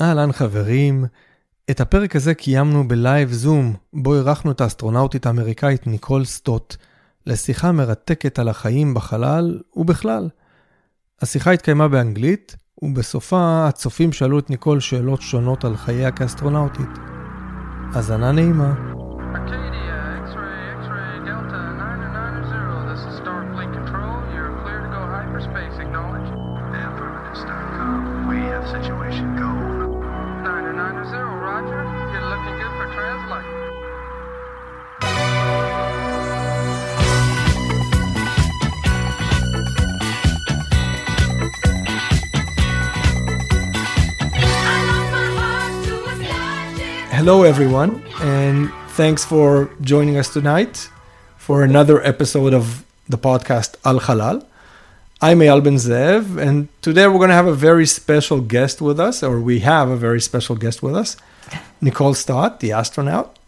אהלן חברים, את הפרק הזה קיימנו בלייב זום, בו אירחנו את האסטרונאוטית האמריקאית ניקול סטוט, לשיחה מרתקת על החיים בחלל ובכלל. השיחה התקיימה באנגלית, ובסופה הצופים שאלו את ניקול שאלות שונות על חייה כאסטרונאוטית. האזנה נעימה. Arcadia, Hello, everyone, and thanks for joining us tonight for another episode of the podcast Al Halal. I'm Eyal Ben Zeev, and today we're going to have a very special guest with us, or we have a very special guest with us, Nicole Stott, the astronaut.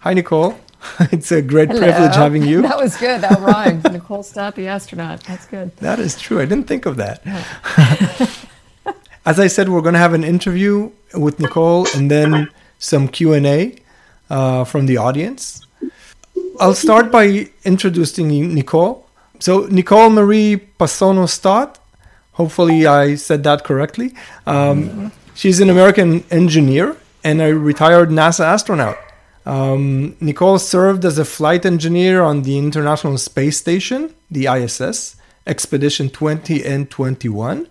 Hi, Nicole. it's a great privilege having you. That was good. That rhymed. Nicole Stott, the astronaut. That's good. That is true. I didn't think of that. As I said, we're going to have an interview with Nicole and then some Q and A uh, from the audience. I'll start by introducing Nicole. So Nicole Marie Passonno Stott. Hopefully, I said that correctly. Um, she's an American engineer and a retired NASA astronaut. Um, Nicole served as a flight engineer on the International Space Station, the ISS, Expedition 20 and 21,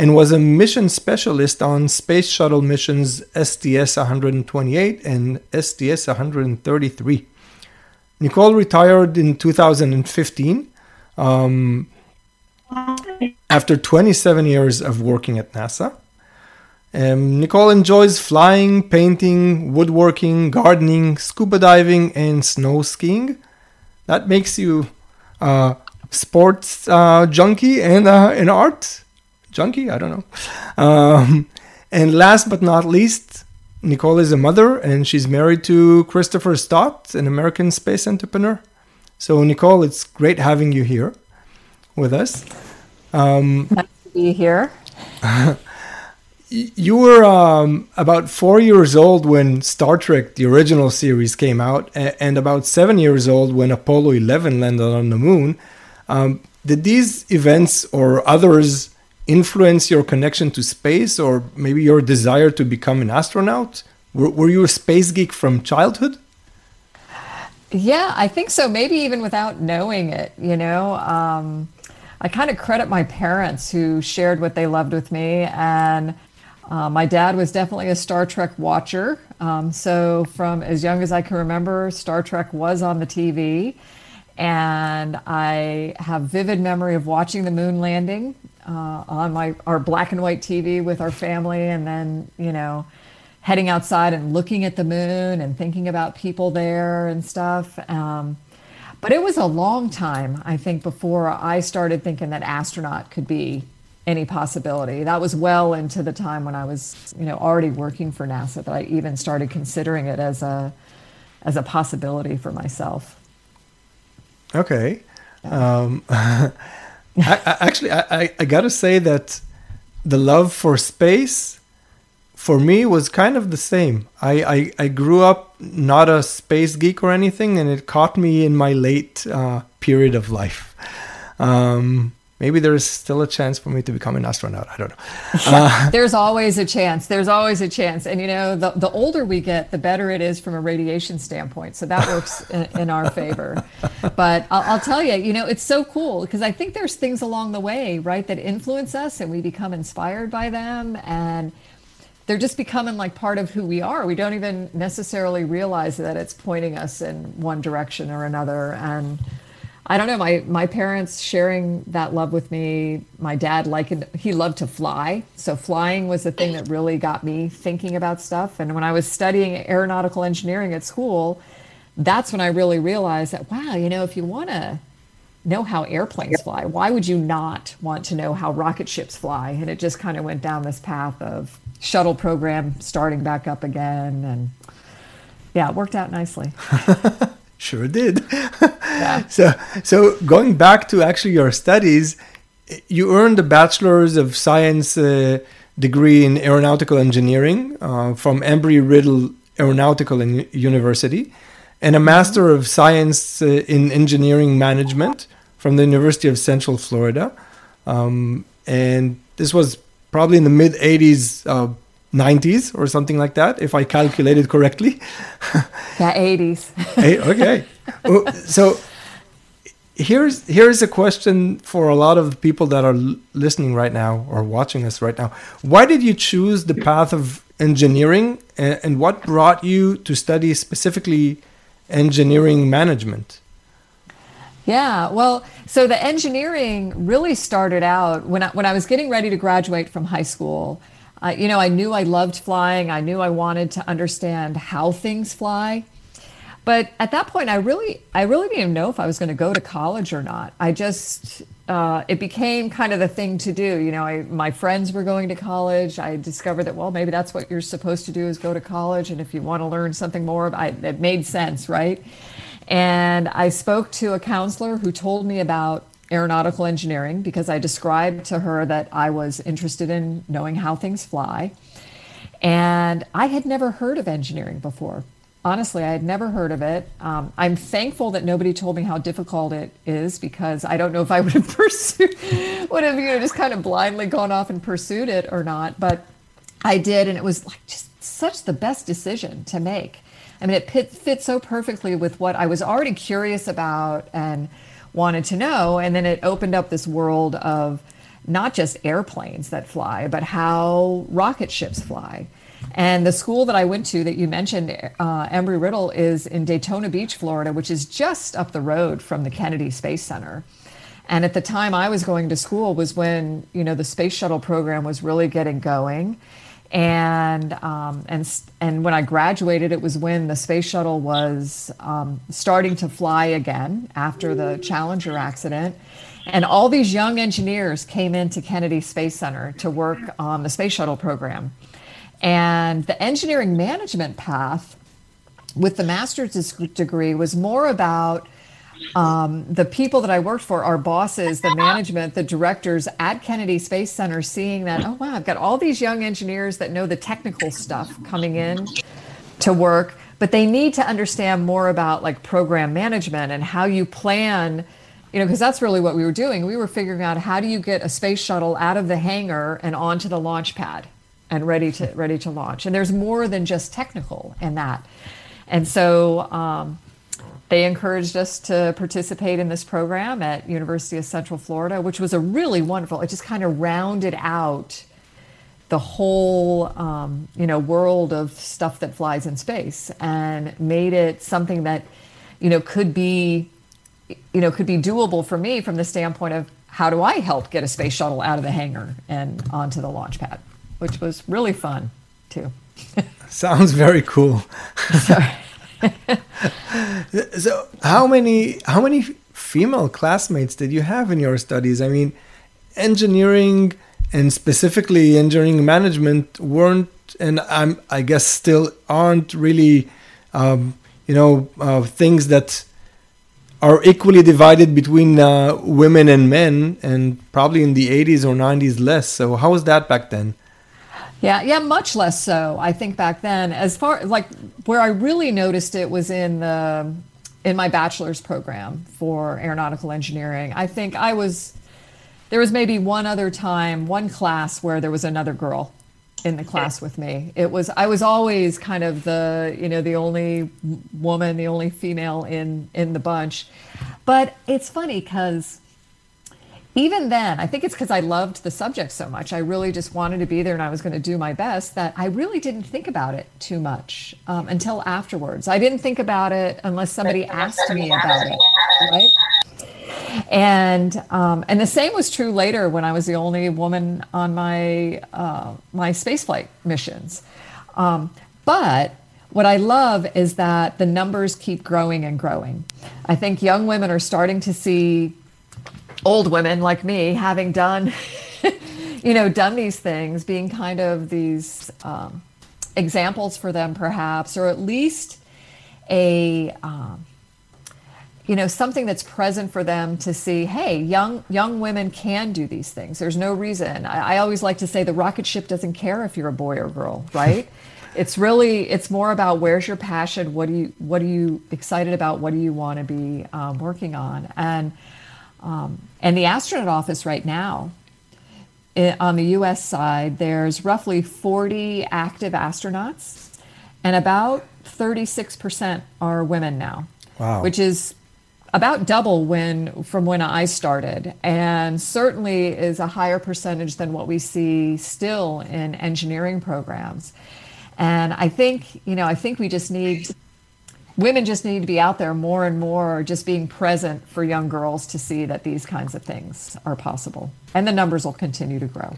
and was a mission specialist on Space Shuttle missions STS 128 and STS 133. Nicole retired in 2015 um, after 27 years of working at NASA. Um, Nicole enjoys flying, painting, woodworking, gardening, scuba diving, and snow skiing. That makes you a sports uh, junkie and uh, an art junkie. I don't know. Um, and last but not least, Nicole is a mother, and she's married to Christopher Stott, an American space entrepreneur. So, Nicole, it's great having you here with us. Um, Nice to be here. you were um, about four years old when Star Trek, the original series, came out, and about seven years old when Apollo 11 landed on the moon. Um, did these events or others influence your connection to space or maybe your desire to become an astronaut? Were, were you a space geek from childhood? Yeah, I think so. Maybe even without knowing it, you know. Um, I kind of credit my parents who shared what they loved with me. And uh, my dad was definitely a Star Trek watcher. Um, so, from as young as I can remember, Star Trek was on the TV. And I have vivid memory of watching the moon landing uh, on my our black and white TV with our family, and then you know, heading outside and looking at the moon and thinking about people there and stuff. Um, but it was a long time, I think, before I started thinking that astronaut could be any possibility. That was well into the time when I was, you know, already working for NASA that I even started considering it as a as a possibility for myself. Okay. Um, I, I, actually, I, I, I got to say that the love for space for me was kind of the same. I, I, I grew up not a space geek or anything, and it caught me in my late uh, period of life. Um, maybe there's still a chance for me to become an astronaut. I don't know. Uh, There's always a chance. There's always a chance. And you know, the, the older we get, the better it is from a radiation standpoint. So that works in, in our favor. But I'll, I'll tell you, you know, it's so cool because I think there's things along the way, right, that influence us and we become inspired by them. And they're just becoming like part of who we are. We don't even necessarily realize that it's pointing us in one direction or another. And I don't know, my, my parents sharing that love with me. My dad liked he loved to fly. So flying was the thing that really got me thinking about stuff. And when I was studying aeronautical engineering at school, that's when I really realized that, wow, you know, if you want to know how airplanes fly, why would you not want to know how rocket ships fly? And it just kind of went down this path of shuttle program starting back up again. And yeah, it worked out nicely. sure did. Yeah. so, so going back to actually your studies, you earned a bachelor's of science uh, degree in aeronautical engineering uh, from Embry Riddle Aeronautical In- University and a Master of Science uh, in Engineering Management from the University of Central Florida. Um, and this was probably in the mid 80s, uh, 90s, or something like that, if I calculated correctly. Yeah, 80s. Hey, okay. So here's here's a question for a lot of people that are listening right now or watching us right now. Why did you choose the path of engineering, and, and what brought you to study specifically engineering management? Yeah, well, so the engineering really started out when I, when I was getting ready to graduate from high school. Uh, you know, I knew I loved flying. I knew I wanted to understand how things fly. But at that point, I really, I really didn't even know if I was going to go to college or not. I just, uh, it became kind of the thing to do. You know, I, my friends were going to college. I discovered that, well, maybe that's what you're supposed to do is go to college. And if you want to learn something more, I, it made sense, right? And I spoke to a counselor who told me about aeronautical engineering because I described to her that I was interested in knowing how things fly. And I had never heard of engineering before. Honestly, I had never heard of it. Um, I'm thankful that nobody told me how difficult it is because I don't know if I would have pursued, would have you know just kind of blindly gone off and pursued it or not. But I did, and it was like just such the best decision to make. I mean, it fit, fit so perfectly with what I was already curious about and wanted to know, and then it opened up this world of not just airplanes that fly, but how rocket ships fly. And the school that I went to that you mentioned, uh, Embry Riddle, is in Daytona Beach, Florida, which is just up the road from the Kennedy Space Center. And at the time I was going to school was when you know the space shuttle program was really getting going, and um, and and when I graduated, it was when the space shuttle was um, starting to fly again after the Challenger accident. And all these young engineers came into Kennedy Space Center to work on the space shuttle program. And the engineering management path with the master's degree was more about um, the people that I worked for, our bosses, the management, the directors at Kennedy Space Center, seeing that, oh, wow, I've got all these young engineers that know the technical stuff coming in to work, but they need to understand more about like program management and how you plan. You know, because that's really what we were doing. We were figuring out how do you get a space shuttle out of the hangar and onto the launch pad and ready to ready to launch. And there's more than just technical in that. And so um, they encouraged us to participate in this program at University of Central Florida, which was a really wonderful. It just kind of rounded out the whole um, you know world of stuff that flies in space and made it something that you know could be you know could be doable for me from the standpoint of how do I help get a space shuttle out of the hangar and onto the launch pad, which was really fun too. Sounds very cool. So, how many how many female classmates did you have in your studies? I mean, engineering and specifically engineering management weren't, and I'm I guess still aren't really, um, you know, uh, things that are equally divided between uh, women and men, and probably in the 80s or 90s less. So, how was that back then? Yeah, yeah, much less so. I think back then, as far like where I really noticed it was in the in my bachelor's program for aeronautical engineering. I think I was there was maybe one other time, one class where there was another girl in the class with me. It was I was always kind of the you know the only woman, the only female in in the bunch. But it's funny because even then, I think it's because I loved the subject so much. I really just wanted to be there and I was going to do my best that I really didn't think about it too much um, until afterwards. I didn't think about it unless somebody asked me about it, right? And um, and the same was true later when I was the only woman on my uh, my spaceflight missions. Um, but what I love is that the numbers keep growing and growing. I think young women are starting to see old women like me having done you know done these things being kind of these um, examples for them perhaps or at least a um, you know something that's present for them to see hey young young women can do these things. There's no reason. I, I always like to say the rocket ship doesn't care if you're a boy or girl right? It's really it's more about where's your passion? What do you what are you excited about? What do you want to be um, working on? And um, and the astronaut office right now i on the us side there's roughly 40 active astronauts and about 36% are women now Wow. which is about double when from when I started, and certainly is a higher percentage than what we see still in engineering programs. And I think you know I think we just need women just need to be out there more and more, just being present for young girls to see that these kinds of things are possible, and the numbers will continue to grow.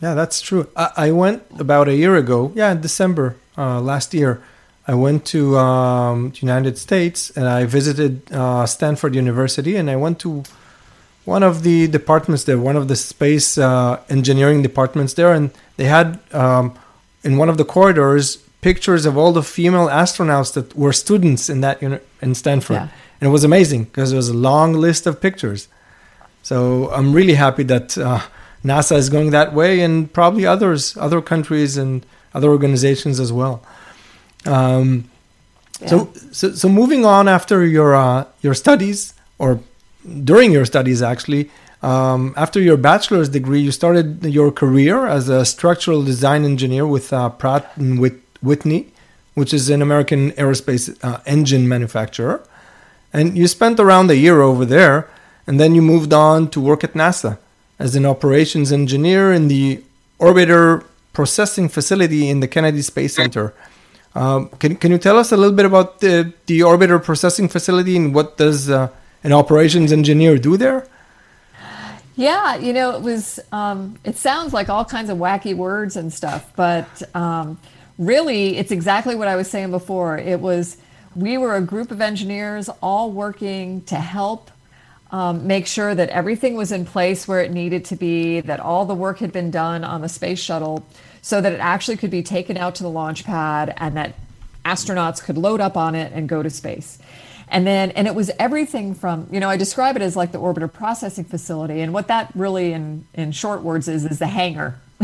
Yeah, that's true. I, I went about a year ago. Yeah, in December uh, last year. I went to um, United States and I visited uh, Stanford University and I went to one of the departments there, one of the space uh, engineering departments there, and they had um, in one of the corridors pictures of all the female astronauts that were students in that uni- in Stanford, Yeah. and it was amazing because it was a long list of pictures. So I'm really happy that uh, NASA is going that way, and probably others, other countries, and other organizations as well. Um, so, so, so moving on after your uh, your studies, or during your studies, actually, um, after your bachelor's degree, you started your career as a structural design engineer with uh, Pratt and Whit- Whitney, which is an American aerospace uh, engine manufacturer. And you spent around a year over there, and then you moved on to work at NASA as an operations engineer in the orbiter processing facility in the Kennedy Space Center. Um, can, can you tell us a little bit about the, the orbiter processing facility and what does uh, an operations engineer do there? Yeah, you know, it was, um, it sounds like all kinds of wacky words and stuff, but um, really, it's exactly what I was saying before. It was, we were a group of engineers all working to help um, make sure that everything was in place where it needed to be, that all the work had been done on the space shuttle so that it actually could be taken out to the launch pad and that astronauts could load up on it and go to space. And then, and it was everything from, you know, I describe it as like the orbiter processing facility. And what that really, in, in short words, is, is the hangar.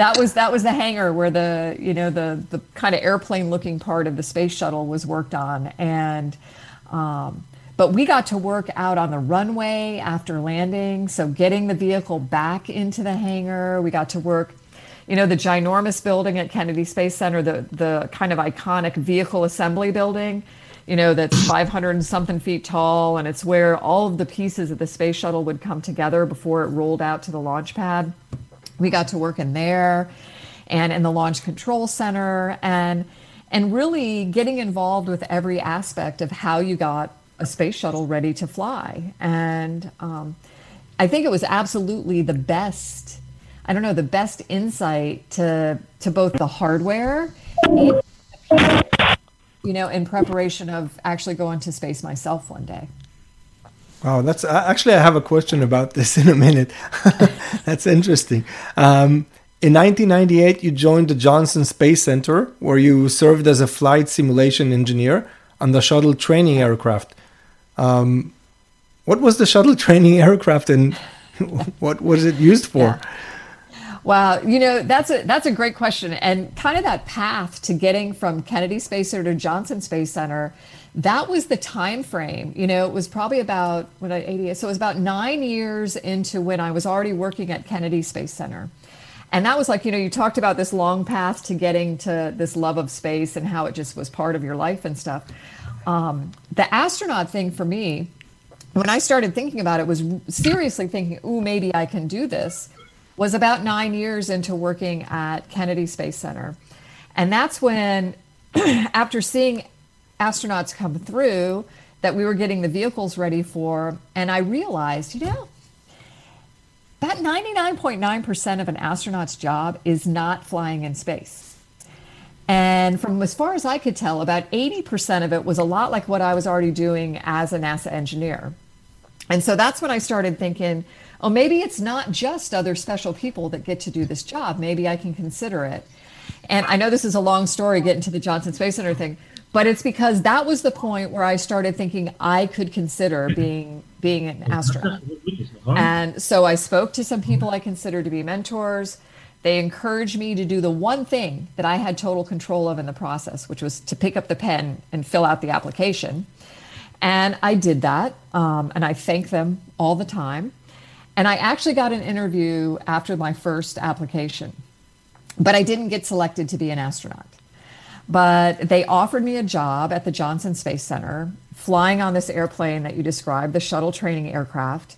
that was that was the hangar where the you know the the kind of airplane looking part of the space shuttle was worked on. And um, but we got to work out on the runway after landing. So getting the vehicle back into the hangar we got to work you know the ginormous building at kennedy space center the the kind of iconic vehicle assembly building you know that's 500 and something feet tall. And it's where all of the pieces of the space shuttle would come together before it rolled out to the launch pad we got to work in there and in the launch control center and and really getting involved with every aspect of how you got a space shuttle ready to fly. And um, i think it was absolutely the best i don't know the best insight to to both the hardware and you know in preparation of actually going to space myself one day Wow, that's uh, actually I have a question about this in a minute. that's interesting. Um, in 1998, you joined the Johnson Space Center, where you served as a flight simulation engineer on the shuttle training aircraft. Um, what was the shuttle training aircraft, and what was it used for? Wow, you know that's a that's a great question, and kind of that path to getting from Kennedy Space Center to Johnson Space Center, that was the time frame. You know, it was probably about what I eighty, so it was about nine years into when I was already working at Kennedy Space Center, and that was like you know you talked about this long path to getting to this love of space and how it just was part of your life and stuff. Um, the astronaut thing for me, when I started thinking about it, was seriously thinking, "Ooh, maybe I can do this." was about nine years into working at Kennedy Space Center. And that's when, after seeing astronauts come through, that we were getting the vehicles ready for, and I realized, you know, that 99.9% of an astronaut's job is not flying in space. And from as far as I could tell, about 80% of it was a lot like what I was already doing as a NASA engineer. And so that's when I started thinking, oh, maybe it's not just other special people that get to do this job. Maybe I can consider it. And I know this is a long story getting to the Johnson Space Center thing, but it's because that was the point where I started thinking I could consider being being an astronaut. And so I spoke to some people I consider to be mentors. They encouraged me to do the one thing that I had total control of in the process, which was to pick up the pen and fill out the application. And I did that, um, and I thank them all the time. And I actually got an interview after my first application, but I didn't get selected to be an astronaut. But they offered me a job at the Johnson Space Center, flying on this airplane that you described, the shuttle training aircraft,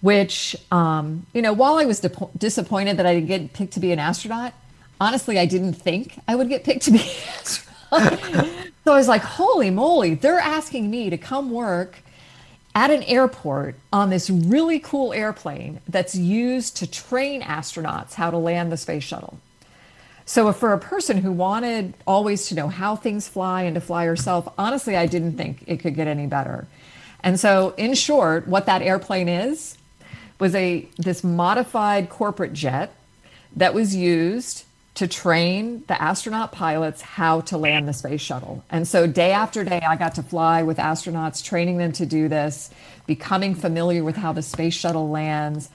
which, um, you know, while I was di- disappointed that I didn't get picked to be an astronaut, honestly, I didn't think I would get picked to be an astronaut. so I was like, holy moly, they're asking me to come work at an airport on this really cool airplane that's used to train astronauts how to land the space shuttle. So, for a person who wanted always to know how things fly and to fly herself, honestly, I didn't think it could get any better. And so, in short, what that airplane is was a this modified corporate jet that was used to train the astronaut pilots how to land the space shuttle. And so day after day I got to fly with astronauts training them to do this, becoming familiar with how the space shuttle lands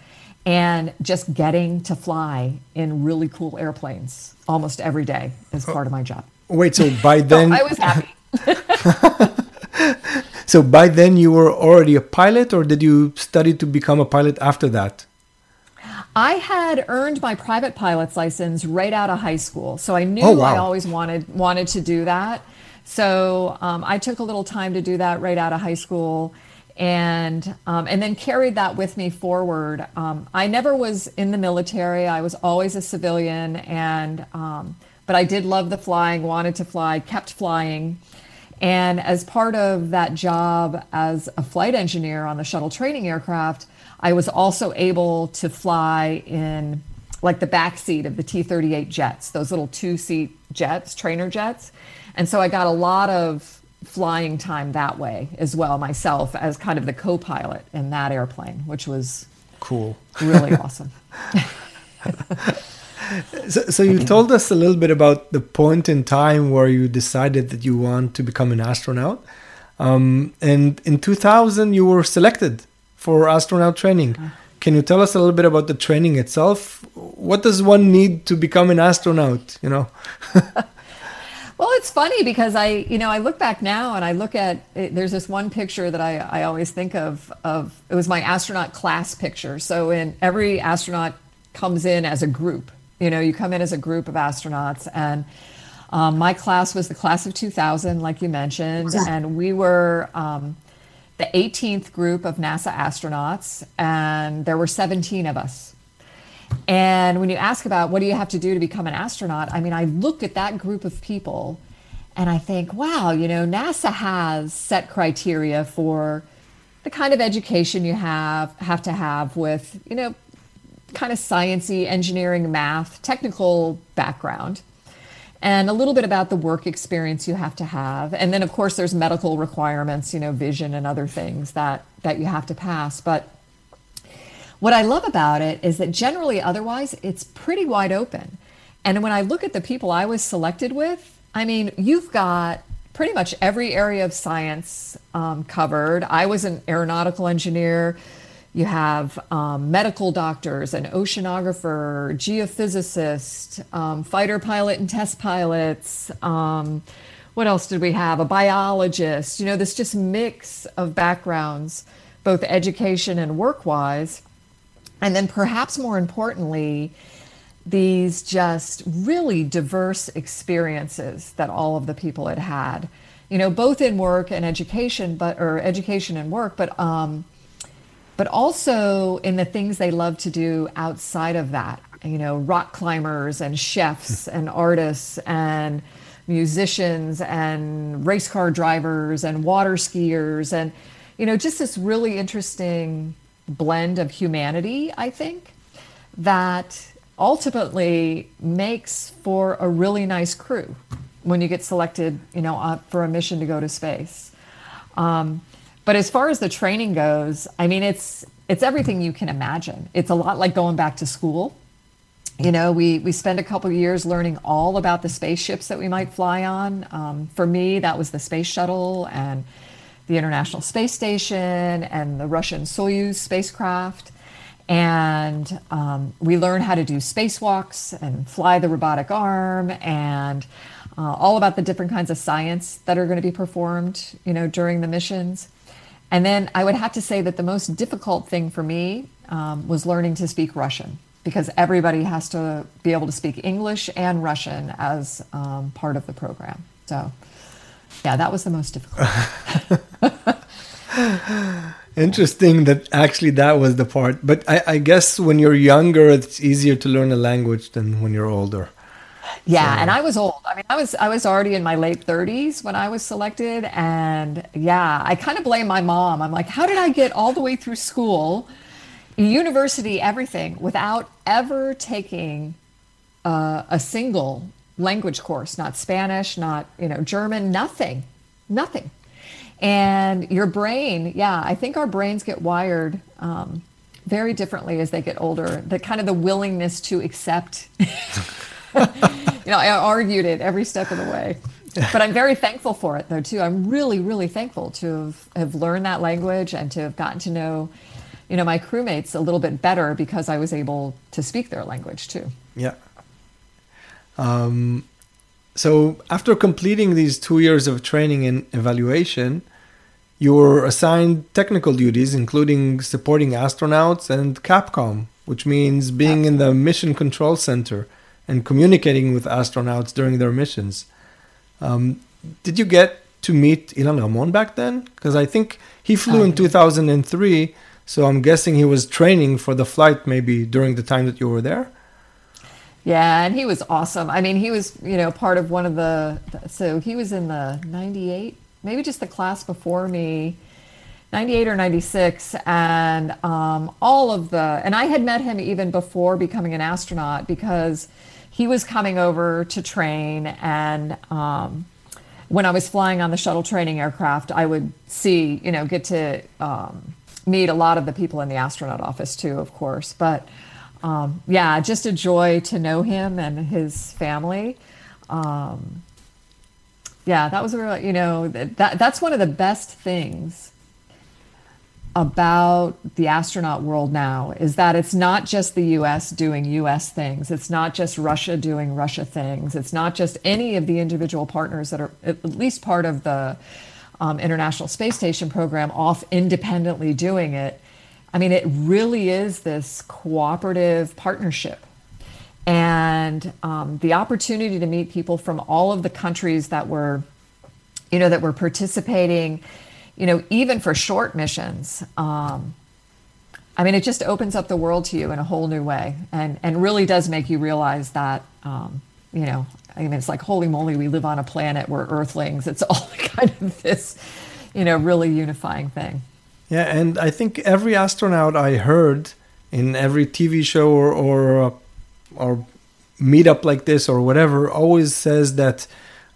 and just getting to fly in really cool airplanes almost every day as part of my job. Wait, so by then So I was happy. so by then you were already a pilot or did you study to become a pilot after that? I had earned my private pilot's license right out of high school, so I knew Oh, wow. I always wanted wanted to do that. So um, I took a little time to do that right out of high school, and um, and then carried that with me forward. Um, I never was in the military; I was always a civilian, and um, but I did love the flying, wanted to fly, kept flying. And as part of that job as a flight engineer on the shuttle training aircraft, I was also able to fly in like the back seat of the T 38 jets, those little two seat jets, trainer jets. And so I got a lot of flying time that way as well, myself as kind of the co pilot in that airplane, which was Cool. really awesome. So, so you told us a little bit about the point in time where you decided that you want to become an astronaut. Um, and in 2000, you were selected for astronaut training. Can you tell us a little bit about the training itself? What does one need to become an astronaut? You know, Well, it's funny because I, you know, I look back now and I look at it, there's this one picture that I, I always think of of it was my astronaut class picture. So in every astronaut comes in as a group. You know, you come in as a group of astronauts and um, my class was the class of 2000, like you mentioned, and we were um, the 18th group of NASA astronauts, and there were 17 of us. And when you ask about what do you have to do to become an astronaut, I mean, I look at that group of people and I think, wow, you know, NASA has set criteria for the kind of education you have have to have with, you know, kind of sciency, engineering, math, technical background. And a little bit about the work experience you have to have. And then of course there's medical requirements, you know, vision and other things that that you have to pass. But what I love about it is that generally, otherwise, it's pretty wide open. And when I look at the people I was selected with, I mean, you've got pretty much every area of science um, covered. I was an aeronautical engineer. You have um, medical doctors, an oceanographer, geophysicist, um, fighter pilot and test pilots. Um, what else did we have? A biologist. You know, this just mix of backgrounds, both education and work wise. And then, perhaps more importantly, these just really diverse experiences that all of the people had had, you know, both in work and education, but or education and work, but um, but also in the things they love to do outside of that. You know, rock climbers and chefs and artists and musicians and race car drivers and water skiers and you know just this really interesting blend of humanity i think that ultimately makes for a really nice crew when you get selected you know uh, for a mission to go to space. Um, but as far as the training goes i mean it's it's everything you can imagine. It's a lot like going back to school. You know, we, we spend a couple years learning all about the spaceships that we might fly on. Um, for me, that was the space shuttle and the International Space Station and the Russian Soyuz spacecraft. And um, we learn how to do spacewalks and fly the robotic arm and uh, all about the different kinds of science that are going to be performed, you know, during the missions. And then I would have to say that the most difficult thing for me um, was learning to speak Russian because everybody has to be able to speak English and Russian as um, part of the program. So, yeah, that was the most difficult. Interesting that actually that was the part. But I, I, guess when you're younger, it's easier to learn a language than when you're older. Yeah, so. and I was old. I mean, I was I was already in my late 30s when I was selected, and yeah, I kind of blame my mom. I'm like, how did I get all the way through school, university, everything, without ever taking uh, a single language course? Not Spanish, not you know German, nothing, nothing. And your brain, yeah, I think our brains get wired um, very differently as they get older. The kind of the willingness to accept. you know, I argued it every step of the way. But I'm very thankful for it, though, too. I'm really, really thankful to have, have learned that language and to have gotten to know, you know, my crewmates a little bit better because I was able to speak their language, too. Yeah. Um, so after completing these two years of training and evaluation, you were assigned technical duties, including supporting astronauts and Capcom, which means being in the mission control center and communicating with astronauts during their missions. Um, did you get to meet Ilan Ramon back then? Because I think he flew in 2003, so I'm guessing he was training for the flight maybe during the time that you were there. Yeah, and he was awesome. I mean, he was, you know, part of one of the, so he was in the 98, maybe just the class before me, 98 or 96. And um, all of the, and I had met him even before becoming an astronaut because he was coming over to train. And um, when I was flying on the shuttle training aircraft, I would see, you know, get to um, meet a lot of the people in the astronaut office too, of course. But, um, yeah, just a joy to know him and his family. Um, yeah, that was really, you know, that that's one of the best things about the astronaut world now is that it's not just the US doing US things. It's not just Russia doing Russia things. It's not just any of the individual partners that are at least part of the um, International Space Station program off independently doing it. I mean, it really is this cooperative partnership. And um, the opportunity to meet people from all of the countries that were, you know, that were participating, you know, even for short missions. Um, I mean, it just opens up the world to you in a whole new way, and and really does make you realize that, um, you know, I mean, it's like holy moly, we live on a planet where Earthlings. It's all kind of this, you know, really unifying thing. Yeah, and I think every astronaut I heard in every TV show or or uh, or meetup like this or whatever always says that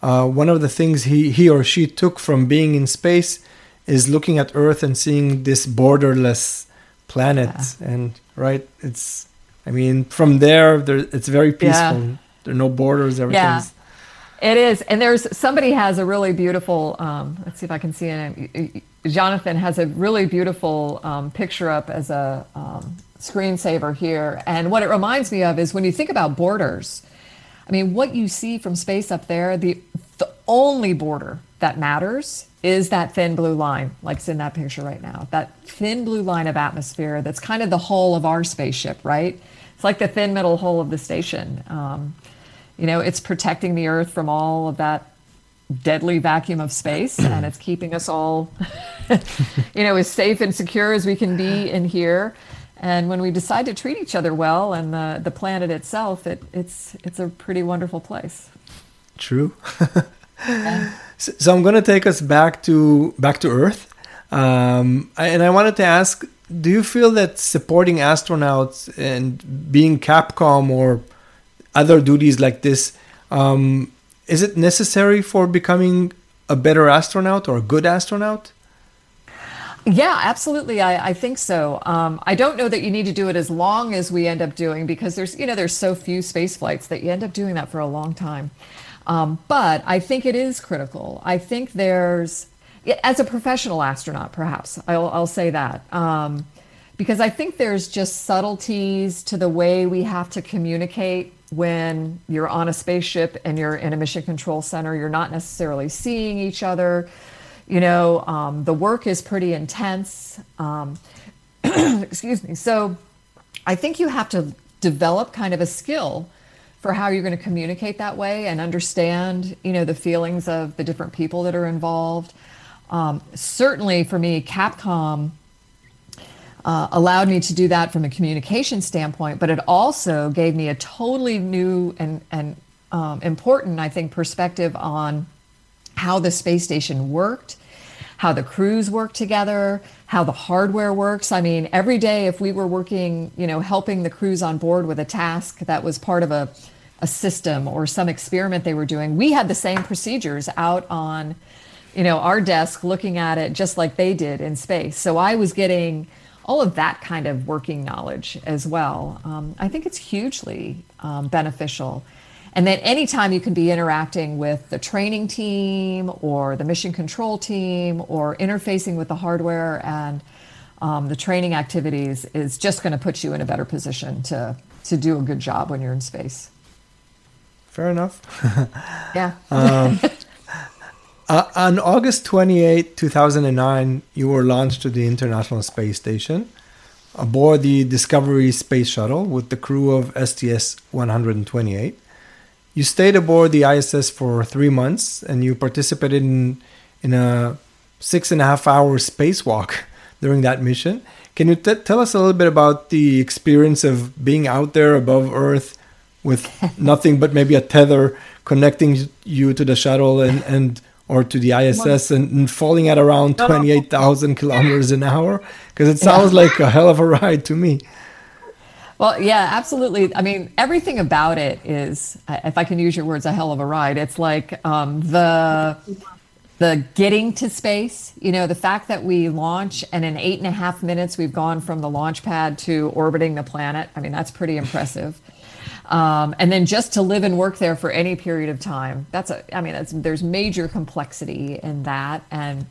uh, one of the things he he or she took from being in space is looking at Earth and seeing this borderless planet, yeah. and right, it's. I mean, from there, there it's very peaceful. Yeah. There are no borders. Everything's. Yeah. It is, and there's somebody has a really beautiful. Um, let's see if I can see it. Jonathan has a really beautiful um, picture up as a um, screensaver here. And what it reminds me of is when you think about borders, I mean, what you see from space up there, the, the only border that matters is that thin blue line, like it's in that picture right now. That thin blue line of atmosphere that's kind of the hull of our spaceship, right? It's like the thin middle hull of the station. Um, you know, it's protecting the Earth from all of that deadly vacuum of space and it's keeping us all you know as safe and secure as we can be in here. And when we decide to treat each other well and the, the planet itself it, it's it's a pretty wonderful place. True. So, so, i'm going to take us back to back to earth. Um, and i wanted to ask do you feel that supporting astronauts and being capcom or other duties like this um, is it necessary for becoming a better astronaut or a good astronaut? Yeah, absolutely. I, I think so. Um, I don't know that you need to do it as long as we end up doing because there's, you know, there's so few space flights that you end up doing that for a long time. Um, but I think it is critical. I think there's, as a professional astronaut, perhaps I'll, I'll say that. Um, because I think there's just subtleties to the way we have to communicate when you're on a spaceship and you're in a mission control center. You're not necessarily seeing each other. You know, um, the work is pretty intense. Um, excuse me. So I think you have to develop kind of a skill for how you're going to communicate that way and understand, you know, the feelings of the different people that are involved. Um, certainly for me, Capcom uh, allowed me to do that from a communication standpoint, but it also gave me a totally new and, and um, important, I think, perspective on how the space station worked, how the crews work together, how the hardware works. I mean, every day if we were working, you know, helping the crews on board with a task that was part of a, a system or some experiment they were doing, we had the same procedures out on, you know, our desk looking at it just like they did in space. So I was getting all of that kind of working knowledge as well. Um, I think it's hugely um, beneficial. And then anytime you can be interacting with the training team or the mission control team or interfacing with the hardware and um, the training activities is just going to put you in a better position to, to do a good job when you're in space. Fair enough. yeah. uh, on August 28, 2009, you were launched to the International Space Station aboard the Discovery Space Shuttle with the crew of STS 128. You stayed aboard the ISS for three months and you participated in, in a six and a half hour spacewalk during that mission. Can you t- tell us a little bit about the experience of being out there above Earth with nothing but maybe a tether connecting you to the shuttle and, and or to the ISS and, and falling at around 28,000 kilometers an hour? Because it sounds yeah. like a hell of a ride to me. Well, yeah, absolutely. I mean, everything about it is, if I can use your words, a hell of a ride. It's like um, the the getting to space. You know, the fact that we launch and in eight and a half minutes we've gone from the launch pad to orbiting the planet. I mean, that's pretty impressive. Um, and then just to live and work there for any period of time. That's a. I mean, that's there's major complexity in that, and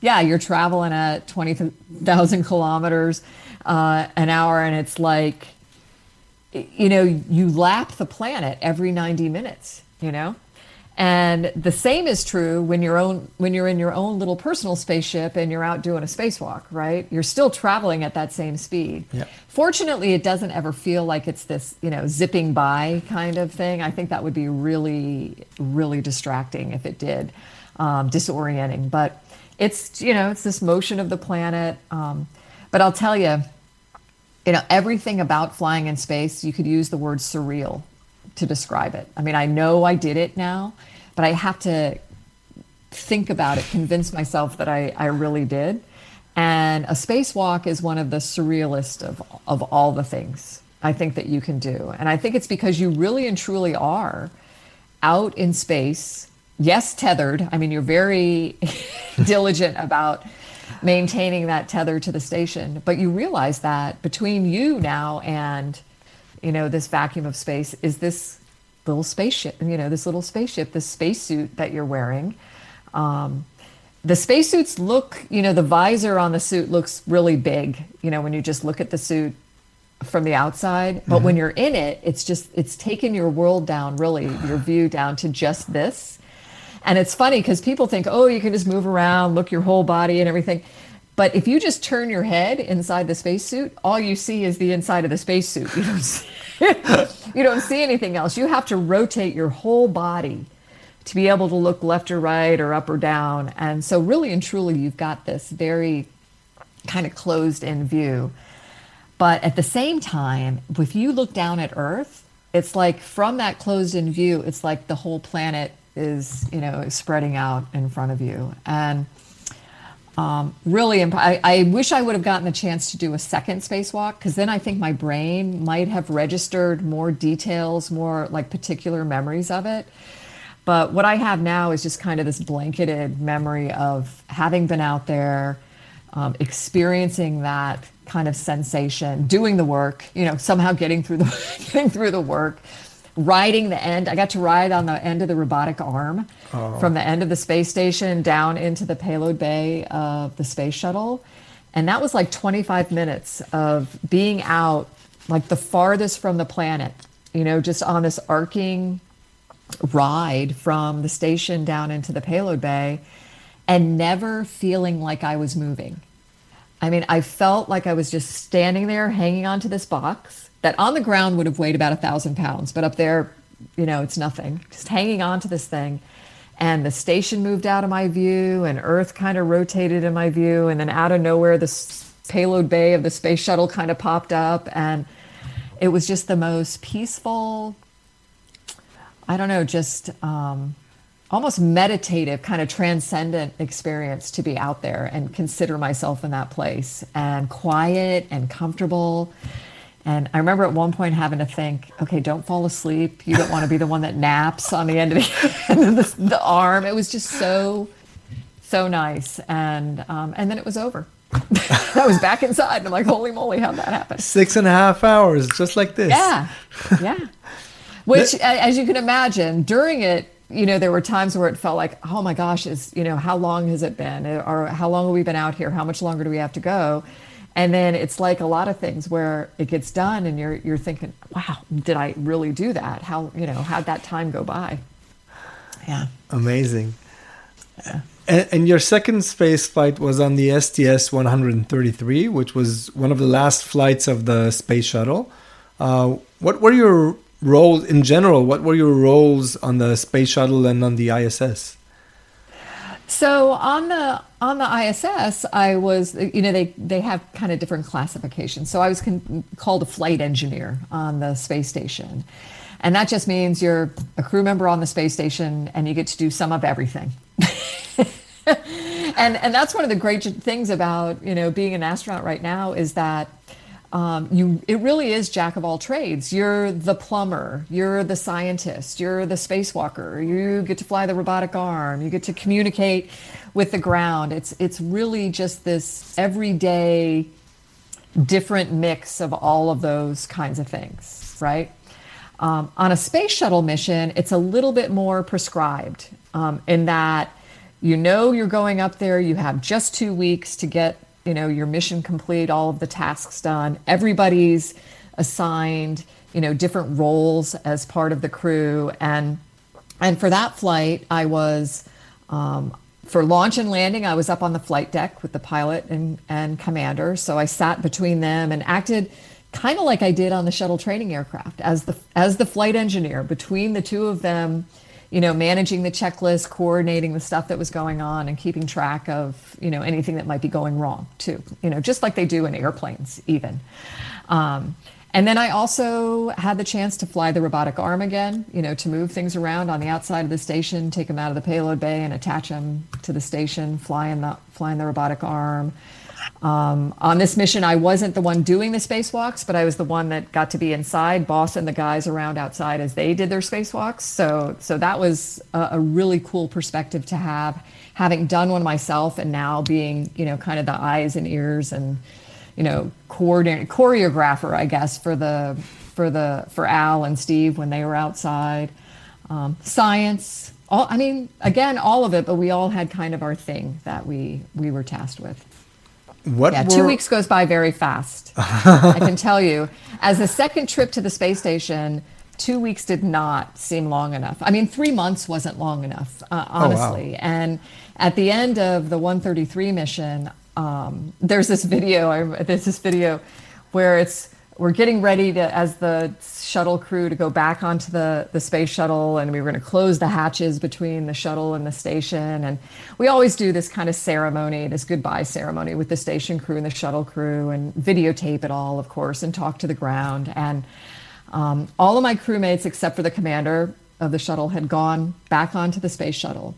yeah, you're traveling at twenty thousand kilometers uh, an hour, and it's like you know, you lap the planet every 90 minutes, you know? And the same is true when you're own when you're in your own little personal spaceship and you're out doing a spacewalk, right? You're still traveling at that same speed. Fortunately, it doesn't ever feel like it's this, you know, zipping by kind of thing. I think that would be really, really distracting if it did, um, disorienting. But it's, you know, it's this motion of the planet. Um, but I'll tell you, you know, everything about flying in space, you could use the word surreal to describe it. I mean, I know I did it now, but I have to think about it, convince myself that I, I really did. And a spacewalk is one of the surrealist of, of all the things I think that you can do. And I think it's because you really and truly are out in space. Yes, tethered. I mean, you're very diligent about maintaining that tether to the station. But you realize that between you now and, you know, this vacuum of space is this little spaceship, you know, this little spaceship, this spacesuit that you're wearing. Um, the spacesuits look, you know, the visor on the suit looks really big, you know, when you just look at the suit from the outside. But mm-hmm. when you're in it, it's just, it's taken your world down, really, your view down to just this. And it's funny because people think, oh, you can just move around, look your whole body and everything. But if you just turn your head inside the spacesuit, all you see is the inside of the spacesuit. You don't see, you don't see anything else. You have to rotate your whole body to be able to look left or right or up or down. And so, really and truly, you've got this very kind of closed in view. But at the same time, if you look down at Earth, it's like from that closed in view, it's like the whole planet is you know spreading out in front of you and um, really imp- I, I, wish i would have gotten the chance to do a second spacewalk because then i think my brain might have registered more details more like particular memories of it. But what i have now is just kind of this blanketed memory of having been out there um, experiencing that kind of sensation, doing the work, you know, somehow getting through the getting through the work, riding the end. I got to ride on the end of the robotic arm oh. from the end of the space station down into the payload bay of the space shuttle. And that was like 25 minutes of being out like the farthest from the planet, you know, just on this arcing ride from the station down into the payload bay and never feeling like I was moving. I mean, I felt like I was just standing there hanging onto this box that on the ground would have weighed about a thousand pounds, but up there, you know, it's nothing. Just hanging on to this thing. And the station moved out of my view, and Earth kind of rotated in my view. And then out of nowhere, this payload bay of the space shuttle kind of popped up. And it was just the most peaceful, I don't know, just um, almost meditative, kind of transcendent experience to be out there and consider myself in that place and quiet and comfortable. And I remember at one point having to think, okay, don't fall asleep. You don't want to be the one that naps on the end of the, end of the, the arm. It was just so, so nice. And um, and then it was over. I was back inside, and I'm like, holy moly, how'd that happen? Six and a half hours, just like this. Yeah, yeah. Which, as you can imagine, during it, you know, there were times where it felt like, oh my gosh, is you know, how long has it been, or how long have we been out here? How much longer do we have to go? And then it's like a lot of things where it gets done, and you're you're thinking, wow, did I really do that? How you know, how'd that time go by? Yeah. Amazing. And, and your second space flight was on the STS 133, which was one of the last flights of the space shuttle. Uh, what were your roles in general? What were your roles on the space shuttle and on the ISS? So on the on the ISS, I was you know they they have kind of different classifications. So I was con- called a flight engineer on the space station, and that just means you're a crew member on the space station and you get to do some of everything. and and that's one of the great things about you know being an astronaut right now is that um, you it really is jack of all trades. You're the plumber, you're the scientist, you're the spacewalker. You get to fly the robotic arm. You get to communicate with the ground. It's it's really just this everyday different mix of all of those kinds of things, right? Um, on a space shuttle mission, it's a little bit more prescribed um, in that you know you're going up there. You have just two weeks to get you know your mission complete, all of the tasks done. Everybody's assigned you know different roles as part of the crew, and and for that flight, I was. Um, for launch and landing, I was up on the flight deck with the pilot and, and commander. So I sat between them and acted kind of like I did on the shuttle training aircraft as the as the flight engineer between the two of them, you know, managing the checklist, coordinating the stuff that was going on, and keeping track of you know anything that might be going wrong too. You know, just like they do in airplanes, even. Um, and then I also had the chance to fly the robotic arm again, you know, to move things around on the outside of the station, take them out of the payload bay and attach them to the station, flying the flying the robotic arm. Um, on this mission, I wasn't the one doing the spacewalks, but I was the one that got to be inside, bossing the guys around outside as they did their spacewalks. So, so that was a, a really cool perspective to have, having done one myself, and now being, you know, kind of the eyes and ears and, you know, coordinate choreographer, I guess, for the for the for Al and Steve when they were outside. Um, science, all I mean, again, all of it, but we all had kind of our thing that we we were tasked with. What Yeah, were, two weeks goes by very fast. I can tell you. As the second trip to the space station, two weeks did not seem long enough. I mean, three months wasn't long enough, uh, honestly. And at the end of the 133 mission, um, there's this video. I, there's this video where it's we're getting ready to as the shuttle crew to go back onto the the space shuttle and we were going to close the hatches between the shuttle and the station. And we always do this kind of ceremony this goodbye ceremony with the station crew and the shuttle crew and videotape it all of course and talk to the ground. And um, all of my crewmates except for the commander of the shuttle had gone back onto the space shuttle.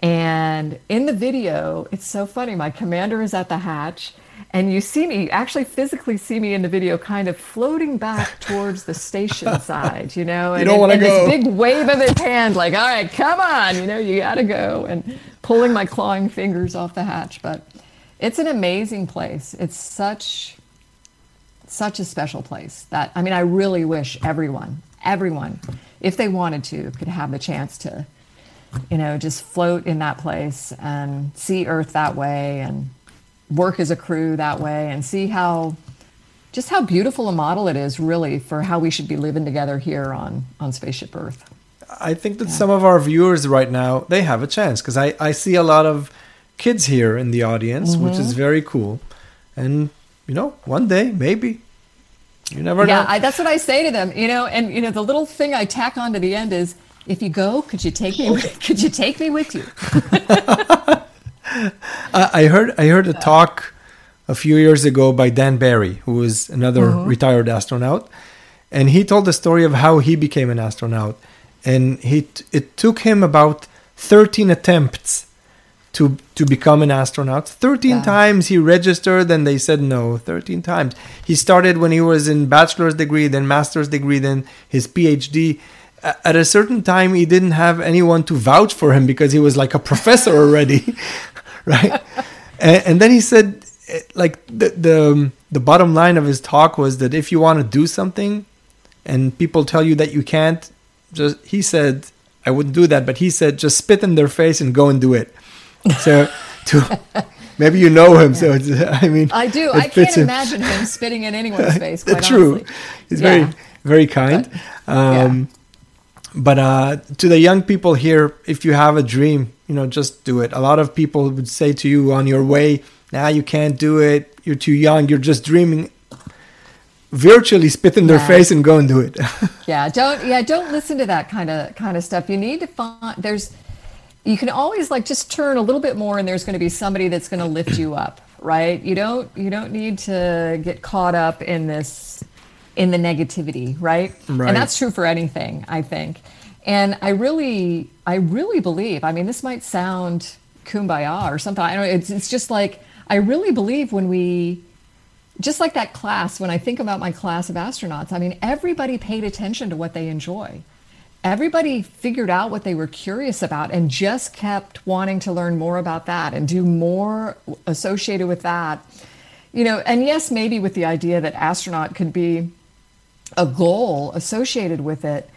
And in the video it's so funny my commander is at the hatch and you see me actually physically see me in the video kind of floating back towards the station side you know and, don't wanna and go. this big wave of his hand like all right come on you know you gotta go and pulling my clawing fingers off the hatch but it's an amazing place. It's such such a special place that I mean I really wish everyone, everyone, if they wanted to, could have the chance to, you know, just float in that place and see Earth that way and work as a crew that way and see how just how beautiful a model it is really for how we should be living together here on on spaceship Earth. I think that some of our viewers right now they have a chance because I I see a lot of kids here in the audience, which is mm-hmm. very cool, and you know one day maybe you never Yeah, know. I, that's what I say to them. You know, and you know the little thing I tack on to the end is, if you go, could you take me? Could you take me with you? I, heard I heard a talk a few years ago by Dan Barry, who was another mm-hmm. retired astronaut, and he told the story of how he became an astronaut, and he t- it took him about thirteen attempts to to become an astronaut. Thirteen times he registered, and they said no. Thirteen times he started when he was in bachelor's degree, then master's degree, then his PhD. At a certain time, he didn't have anyone to vouch for him because he was like a professor already, right? and, and then he said, eh, like the the the bottom line of his talk was that if you want to do something, and people tell you that you can't, just he said, I wouldn't do that, but he said just spit in their face and go and do it. So to maybe you know him, so it's, I mean I do. I can't him. imagine him spitting in anyone's face. Quite True, honestly. he's Yeah. very very kind. Um, But uh, to the young people here, if you have a dream, you know, just do it. A lot of people would say to you on your way, "Nah, you can't do it. You're too young. You're just dreaming." Virtually spit in their Yeah. face and go and do it. Yeah, don't yeah, don't listen to that kind of kind of stuff. You need to find there's you can always like just turn a little bit more and there's going to be somebody that's going to lift you up, right? You don't you don't need to get caught up in this in the negativity, right? Right. And that's true for anything, I think. And I really I really believe, I mean this might sound kumbaya or something. I don't know, it's it's just like I really believe when we just like that class, when I think about my class of astronauts, I mean, everybody paid attention to what they enjoy. Everybody figured out what they were curious about and just kept wanting to learn more about that and do more associated with that. You know, and yes, maybe with the idea that astronaut could be a goal associated with it.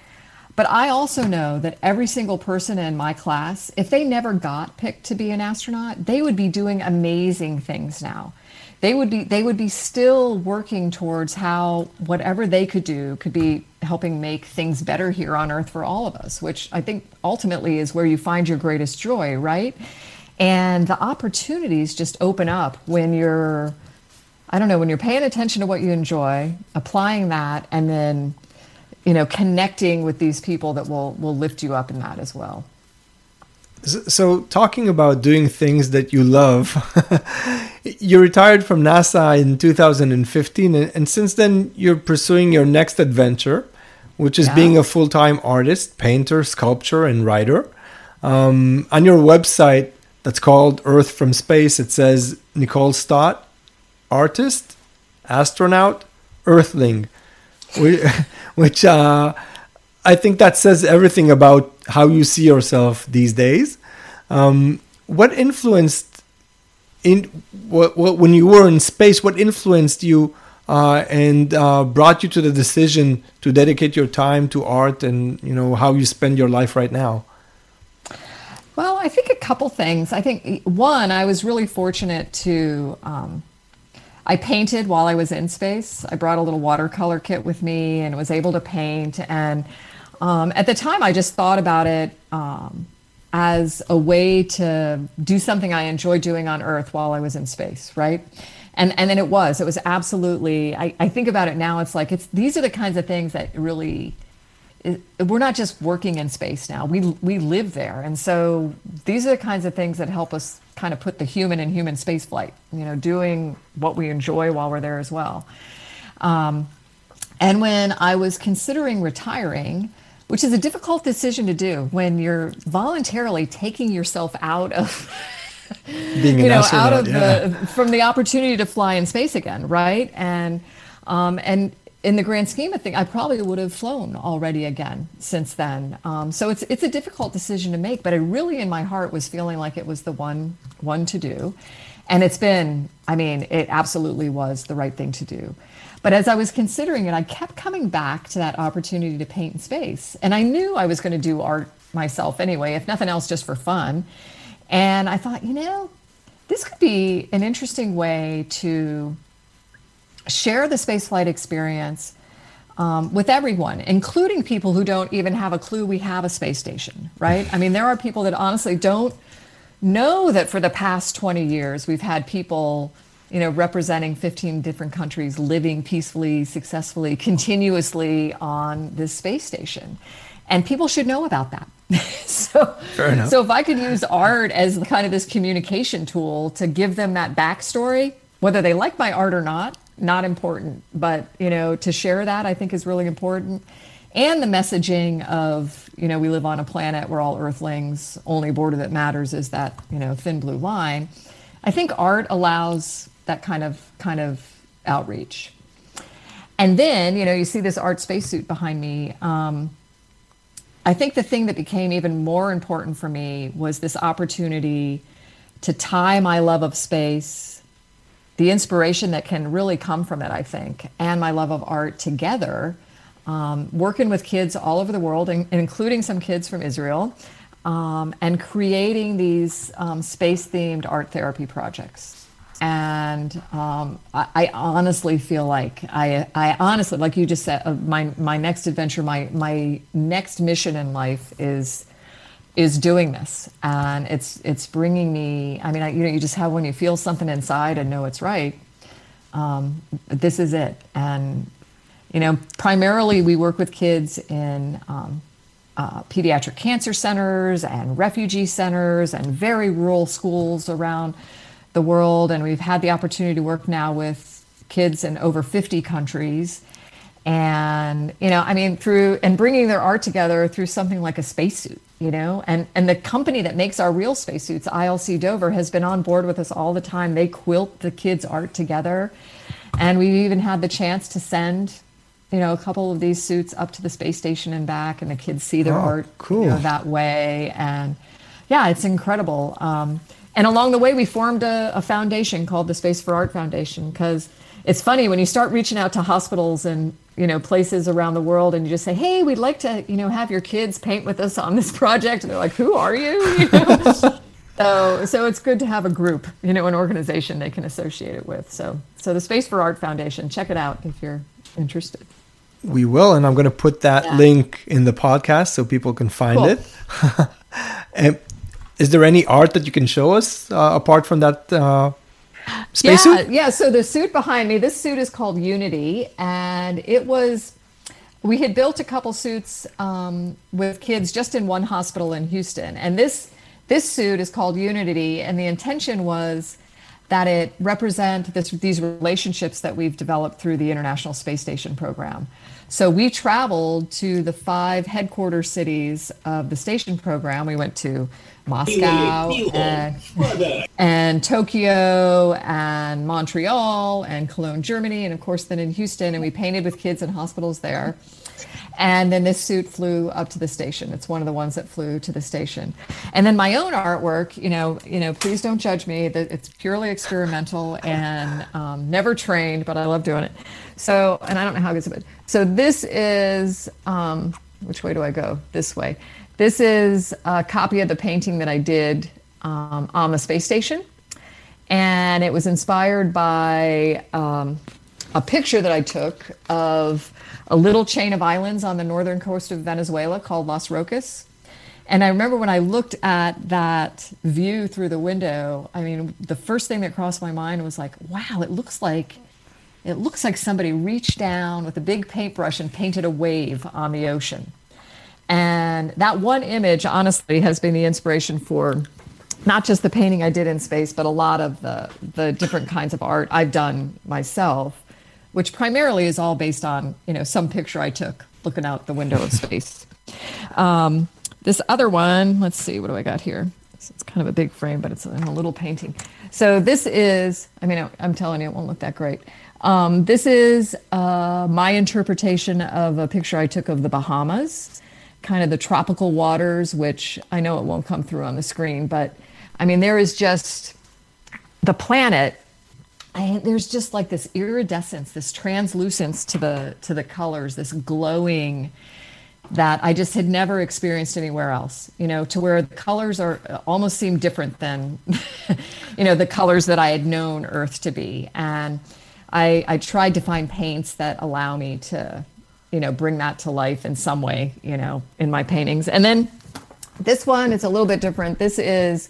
But I also know that every single person in my class, if they never got picked to be an astronaut, they would be doing amazing things now. They would be they would be still working towards how whatever they could do could be helping make things better here on earth for all of us, which I think ultimately is where you find your greatest joy, right? And the opportunities just open up when you're I don't know, when you're paying attention to what you enjoy, applying that, and then, you know, connecting with these people that will will lift you up in that as well. So, talking about doing things that you love, you retired from NASA in 2015, and, and since then you're pursuing your next adventure, which is Yeah. being a full time artist, painter, sculptor, and writer. Um, on your website, that's called Earth from Space, it says Nicole Stott, artist, astronaut, earthling, which, uh, I think that says everything about how you see yourself these days. Um, what influenced in what, what when you were in space? What influenced you uh, and uh, brought you to the decision to dedicate your time to art and you know how you spend your life right now? Well, I think a couple things. I think one, I was really fortunate to. Um, I painted while I was in space. I brought a little watercolor kit with me and was able to paint. And um, at the time, I just thought about it um, as a way to do something I enjoy doing on Earth while I was in space, right? And and then it was. It was absolutely. I, I think about it now. It's like it's these are the kinds of things that really it- we're not just working in space now. We we live there, and so these are the kinds of things that help us kind of put the human in human space flight. You know, doing what we enjoy while we're there as well. Um, and when I was considering retiring, which is a difficult decision to do when you're voluntarily taking yourself out of Being you know, out of yeah. the from the opportunity to fly in space again, right? And um, and in the grand scheme of things, I probably would have flown already again since then. Um, so it's it's a difficult decision to make, but I really, in my heart, was feeling like it was the one one to do. And it's been, I mean, it absolutely was the right thing to do. But as I was considering it, I kept coming back to that opportunity to paint in space. And I knew I was going to do art myself anyway, if nothing else, just for fun. And I thought, you know, this could be an interesting way to share the spaceflight experience um, with everyone, including people who don't even have a clue we have a space station, right? I mean, there are people that honestly don't know that for the past 20 years we've had people you know representing 15 different countries living peacefully successfully continuously on this space station. And people should know about that. So so if i could use art as kind of this communication tool to give them that backstory whether they like my art or not not important but you know to share that i think is really important. And the messaging of you know we live on a planet we're all earthlings only border that matters is that you know thin blue line. I think art allows that kind of kind of outreach. And then you know you see this art spacesuit behind me. Um, i think the thing that became even more important for me was this opportunity to tie my love of space the inspiration that can really come from it i think and my love of art together um, working with kids all over the world, and, including some kids from Israel, um, and creating these um, space themed art therapy projects. And um, I, I, honestly feel like I, I honestly, like you just said, uh, my my next adventure, my my next mission in life is is doing this, and it's it's bringing me. I mean, I, you know, you just have when you feel something inside and know it's right. Um, this is it, and you know, primarily we work with kids in um, uh, pediatric cancer centers and refugee centers and very rural schools around the world. And we've had the opportunity to work now with kids in over 50 countries. And, you know, I mean, through and bringing their art together through something like a spacesuit, you know, and, and the company that makes our real spacesuits, ILC Dover, has been on board with us all the time. They quilt the kids' art together. And we've even had the chance to send you know, a couple of these suits up to the space station and back, and the kids see their oh, art cool. you know, that way. And yeah, it's incredible. Um, and along the way, we formed a, a, foundation called the Space for Art Foundation because it's funny when you start reaching out to hospitals and you know places around the world, and you just say, "Hey, we'd like to you know have your kids paint with us on this project," and they're like, "Who are you?" you know? so so it's good to have a group, you know, an organization they can associate it with. So so the Space for Art Foundation, check it out if you're interested. We will, and I'm going to put that yeah. link in the podcast so people can find cool. it. and is there any art that you can show us uh, apart from that uh, Yeah, yeah. So the suit behind me, this suit is called Unity, and it was. We had built a couple suits um, with kids just in one hospital in Houston, and this this suit is called Unity, and the intention was that it represent this, these relationships that we've developed through the International Space Station program. So we traveled to the five headquarters cities of the station program. We went to Moscow and, and, Tokyo and Montreal and Cologne, Germany, and of course then in Houston. And we painted with kids in hospitals there. And then this suit flew up to the station. It's one of the ones that flew to the station. And then my own artwork, you know, you know, please don't judge me. It's purely experimental and um, never trained, but I love doing it. So, and I don't know how good it. So this is um, which way do I go? This way. This is a copy of the painting that I did um, on the space station, and it was inspired by um, a picture that I took of a little chain of islands on the northern coast of Venezuela called Los Roques. And I remember when I looked at that view through the window, I mean, the first thing that crossed my mind was like, wow, it looks like it looks like somebody reached down with a big paintbrush and painted a wave on the ocean. And that one image, honestly, has been the inspiration for not just the painting I did in space, but a lot of the, the different kinds of art I've done myself which primarily is all based on you know some picture I took looking out the window of space. Um, this other one, let's see, what do I got here? It's kind of a big frame, but it's in a little painting. So this is, I mean, I'm telling you, it won't look that great. Um, this is uh, my interpretation of a picture I took of the Bahamas, kind of the tropical waters, which I know it won't come through on the screen, but I mean, there is just the planet, I, there's just like this iridescence, this translucence to the to the colors, this glowing that I just had never experienced anywhere else. You know, to where the colors are almost seem different than, you know, the colors that I had known Earth to be. And I, I tried to find paints that allow me to, you know, bring that to life in some way, you know, in my paintings. And then this one is a little bit different. This is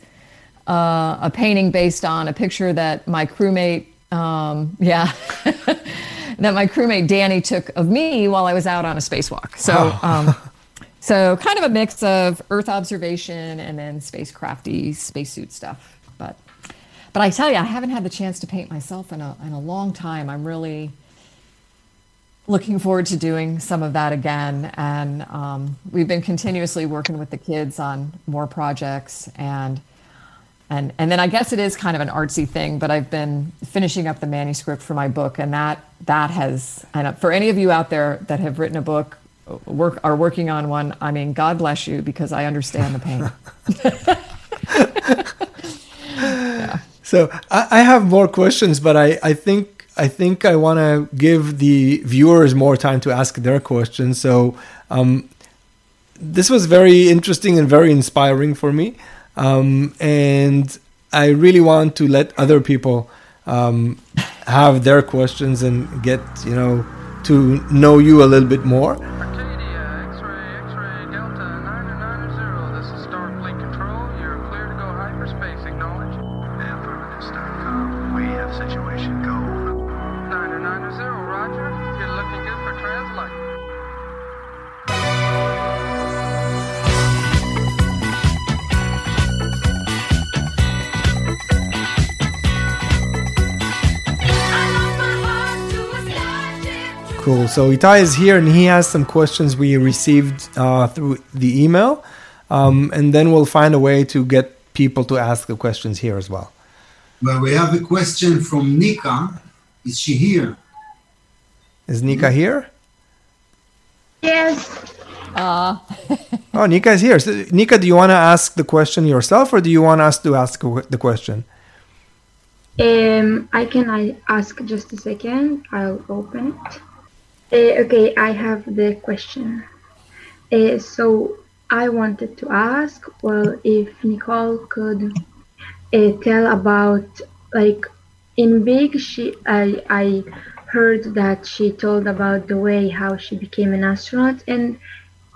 uh, a painting based on a picture that my crewmate, um, yeah, that my crewmate Danny took of me while I was out on a spacewalk. So, um, so kind of a mix of Earth observation and then spacecrafty spacesuit stuff. But, but I tell you, I haven't had the chance to paint myself in a in a long time. I'm really looking forward to doing some of that again. And um, we've been continuously working with the kids on more projects and and and then I guess it is kind of an artsy thing, but I've been finishing up the manuscript for my book, and that that has and for any of you out there that have written a book, work are working on one. I mean, God bless you because I understand the pain. So I, I have more questions, but I I think I think I want to give the viewers more time to ask their questions. So um, this was very interesting and very inspiring for me. Um, and I really want to let other people um, have their questions and get, you know, to know you a little bit more. So Itai is here and he has some questions we received uh, through the email. Um, and then we'll find a way to get people to ask the questions here as well. Well, we have a question from Nika. Is she here? Is Nika here? Yes. Uh, Oh, Nika is here. So, Nika, do you want to ask the question yourself or do you want us to ask the question? Um, I can I ask just a second. I'll open it. Uh, okay, I have the question. Uh, so I wanted to ask, well, if Nicole could uh, tell about like in Big, she I I heard that she told about the way how she became an astronaut, and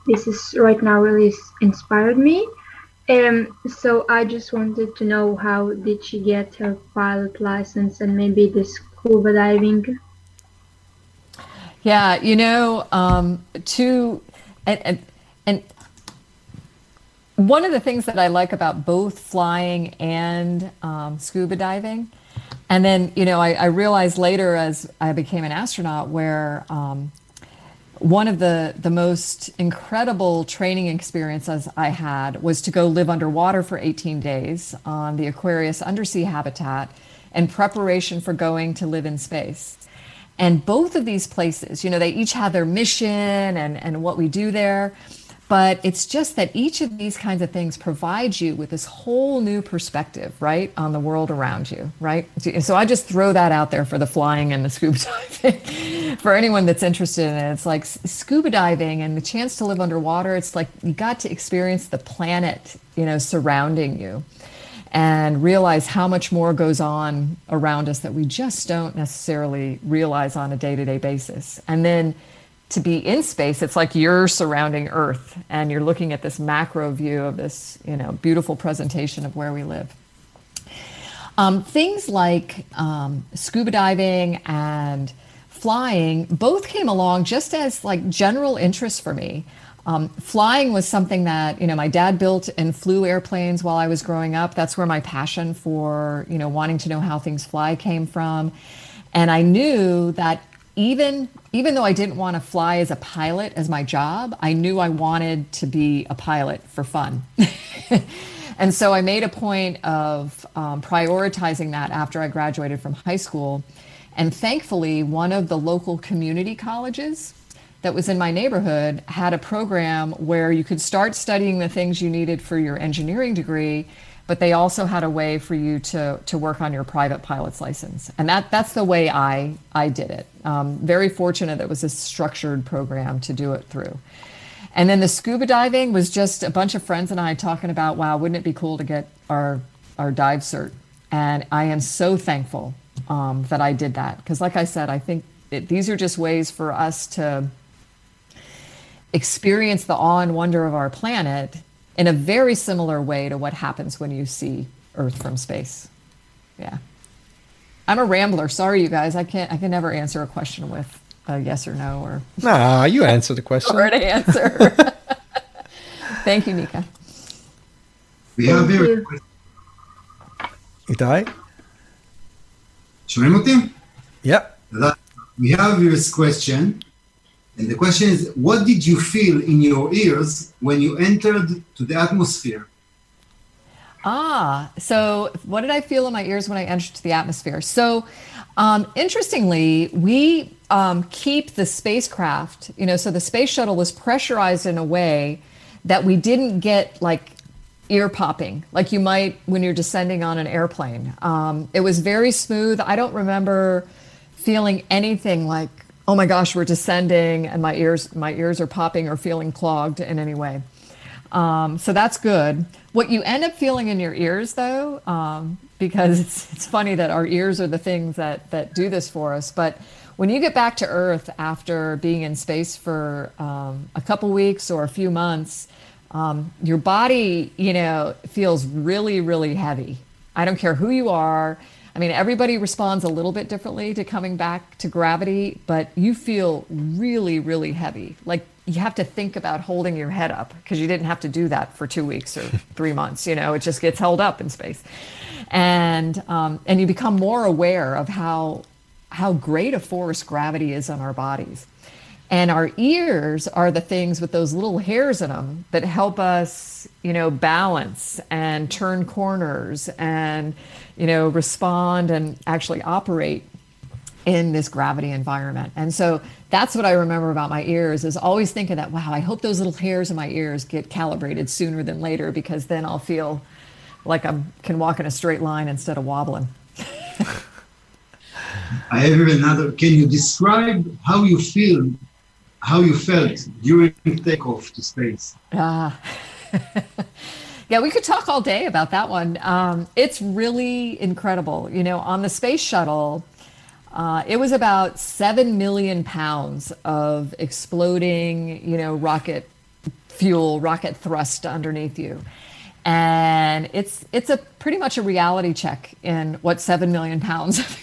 this is right now really inspired me. Um, so I just wanted to know how did she get her pilot license and maybe the scuba diving. Yeah, you know, um, to and, and and one of the things that I like about both flying and um, scuba diving, and then you know, I, I realized later as I became an astronaut where um, one of the the most incredible training experiences I had was to go live underwater for 18 days on the Aquarius undersea habitat in preparation for going to live in space. And both of these places, you know, they each have their mission and, and what we do there. But it's just that each of these kinds of things provides you with this whole new perspective, right, on the world around you, right? So I just throw that out there for the flying and the scuba diving. for anyone that's interested in it, it's like scuba diving and the chance to live underwater. It's like you got to experience the planet, you know, surrounding you and realize how much more goes on around us that we just don't necessarily realize on a day-to-day basis. And then to be in space, it's like you're surrounding Earth and you're looking at this macro view of this, you know, beautiful presentation of where we live. Um, things like um, scuba diving and flying both came along just as like general interest for me. Um, flying was something that you know my dad built and flew airplanes while I was growing up. That's where my passion for you know wanting to know how things fly came from, and I knew that even even though I didn't want to fly as a pilot as my job, I knew I wanted to be a pilot for fun. and so I made a point of um, prioritizing that after I graduated from high school. And thankfully, one of the local community colleges that was in my neighborhood had a program where you could start studying the things you needed for your engineering degree, but they also had a way for you to to work on your private pilot's license, and that that's the way I I did it. Um, very fortunate that it was a structured program to do it through. And then the scuba diving was just a bunch of friends and I talking about, wow, wouldn't it be cool to get our our dive cert? And I am so thankful um, that I did that because, like I said, I think it, these are just ways for us to experience the awe and wonder of our planet in a very similar way to what happens when you see Earth from space. Yeah. I'm a rambler. Sorry, you guys. I can't. I can never answer a question with a yes or no or Nah, you answer the question. short answer. Thank you, Nika. We have Thank here, you. איתי? שומעים אותי? Yeah. That- We have this question, and the question is, what did you feel in your ears when you entered to the atmosphere? Ah, so what did I feel in my ears when I entered to the atmosphere? So, um, interestingly, we um, keep the spacecraft, you know, so the space shuttle was pressurized in a way that we didn't get like ear popping like you might when you're descending on an airplane. Um, it was very smooth. I don't remember feeling anything like, oh my gosh, we're descending and my ears, my ears are popping or feeling clogged in any way. Um, so that's good. What you end up feeling in your ears, though, um, because it's, it's funny that our ears are the things that, that do this for us. But when you get back to Earth after being in space for um, a couple weeks or a few months, um, your body, you know, feels really, really heavy. I don't care who you are. I mean, everybody responds a little bit differently to coming back to gravity, but you feel really, really heavy. Like you have to think about holding your head up because you didn't have to do that for two weeks or three months. You know, it just gets held up in space, and um, and you become more aware of how how great a force gravity is on our bodies. And our ears are the things with those little hairs in them that help us, you know, balance and turn corners and, you know, respond and actually operate in this gravity environment. And so that's what I remember about my ears is always thinking that, wow, I hope those little hairs in my ears get calibrated sooner than later because then I'll feel like I can walk in a straight line instead of wobbling. I have another. Can you describe how you feel, how you felt during takeoff to space? Ah. yeah, we could talk all day about that one. Um, it's really incredible. You know, on the space shuttle, uh, it was about seven million pounds of exploding, you know, rocket fuel, rocket thrust underneath you. And it's it's a pretty much a reality check in what seven million pounds of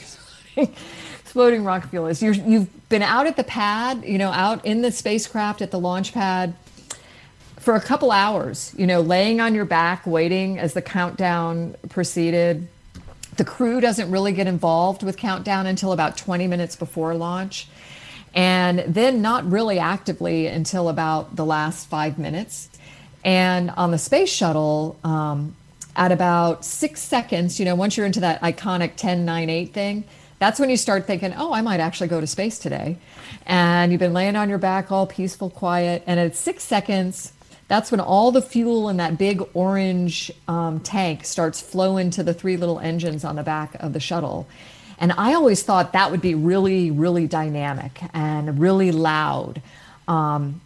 exploding, exploding rocket fuel is. You're, you've been out at the pad, you know, out in the spacecraft at the launch pad for a couple hours, you know, laying on your back, waiting as the countdown proceeded. The crew doesn't really get involved with countdown until about 20 minutes before launch. And then not really actively until about the last five minutes. And on the space shuttle, um, at about six seconds, you know, once you're into that iconic 10 9 8 thing, that's when you start thinking, oh, I might actually go to space today. And you've been laying on your back, all peaceful, quiet. And at six seconds, that's when all the fuel in that big orange um, tank starts flowing to the three little engines on the back of the shuttle. And I always thought that would be really, really dynamic and really loud. Um,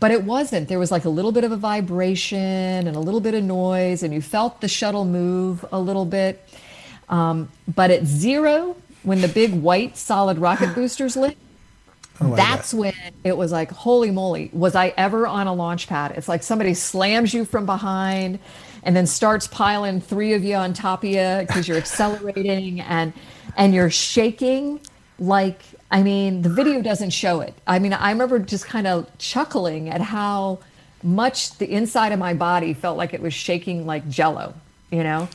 but it wasn't. There was like a little bit of a vibration and a little bit of noise, and you felt the shuttle move a little bit. Um, but at zero, when the big white solid rocket boosters lit, Oh, that's when it was like, holy moly, was I ever on a launch pad? It's like somebody slams you from behind and then starts piling three of you on top of you because you're accelerating and and you're shaking like I mean, the video doesn't show it. I mean, I remember just kind of chuckling at how much the inside of my body felt like it was shaking like jello, you know?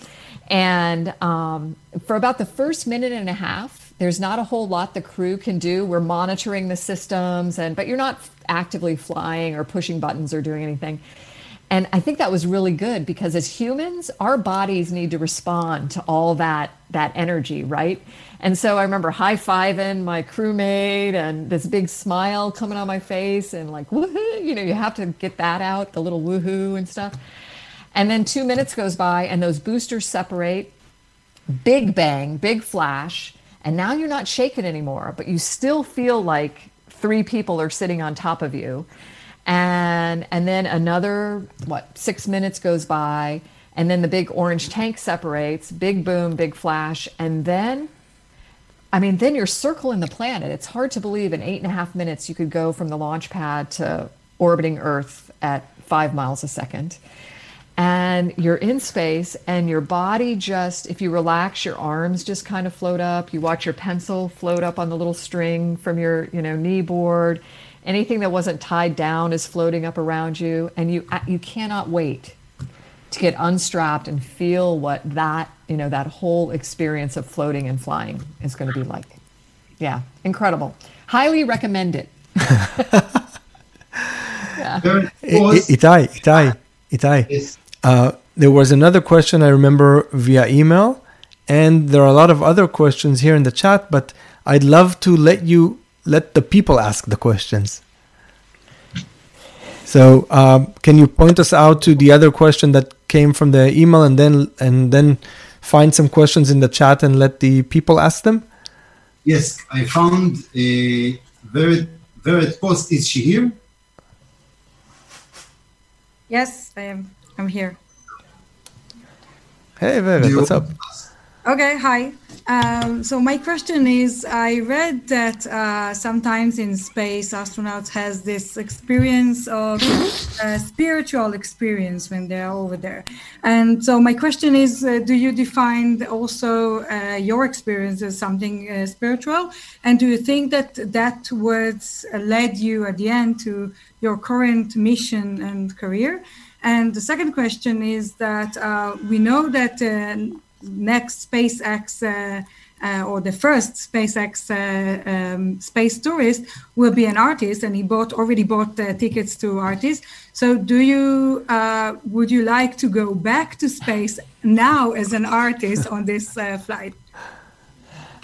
And um, for about the first minute and a half, there's not a whole lot the crew can do. We're monitoring the systems, and but you're not actively flying or pushing buttons or doing anything. And I think that was really good because as humans, our bodies need to respond to all that that energy, right? And so I remember high fiving my crewmate and this big smile coming on my face and like woohoo, you know, you have to get that out, the little woohoo and stuff. And then two minutes goes by, and those boosters separate. Big bang, big flash, and now you're not shaken anymore, but you still feel like three people are sitting on top of you. And and then another what six minutes goes by, and then the big orange tank separates. Big boom, big flash, and then I mean, then you're circling the planet. It's hard to believe in eight and a half minutes you could go from the launch pad to orbiting Earth at five miles a second. And you're in space, and your body just, if you relax, your arms just kind of float up. You watch your pencil float up on the little string from your, you know, knee board. Anything that wasn't tied down is floating up around you, and you uh, you cannot wait to get unstrapped and feel what that you know that whole experience of floating and flying is going to be like yeah incredible highly recommend it yeah There I- was- I- Itai, Itai, Itai. Yes. Uh, there was another question I remember via email, and there are a lot of other questions here in the chat, but I'd love to let you let the people ask the questions. So, um, can you point us out to the other question that came from the email, and then and then find some questions in the chat and let the people ask them? Yes, I found a Vered, Vered post. Is she here? Yes, I am. I'm here. Hey, Vered, what's up? Okay, hi. Um, so my question is, I read that uh, sometimes in space, astronauts has this experience of uh, spiritual experience when they are over there. And so my question is, uh, do you define also uh, your experience as something uh, spiritual? And do you think that that words uh, led you at the end to your current mission and career? And the second question is that uh, we know that uh, next SpaceX uh, uh, or the first SpaceX uh, um, space tourist will be an artist, and he bought already bought uh, tickets to artists. So, do you would you like to go back to space now as an artist on this flight?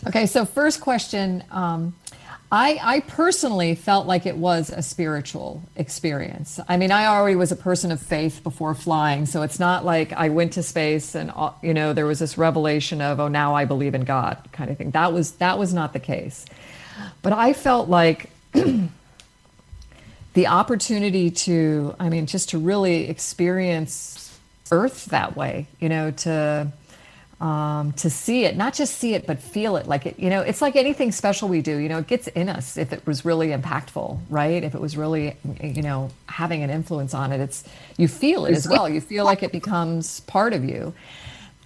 Okay, so first question. Um, I, I personally felt like it was a spiritual experience. I mean, I already was a person of faith before flying, so it's not like I went to space and uh, you know there was this revelation of oh now I believe in God kind of thing. That was that was not the case. But I felt like the opportunity to I mean just to really experience Earth that way, you know, to um, to see it, not just see it, but feel it. Like it, you know, it's like anything special we do. You know, it gets in us if it was really impactful, right? If it was really, you know, having an influence on it, it's you feel it as well. You feel like it becomes part of you,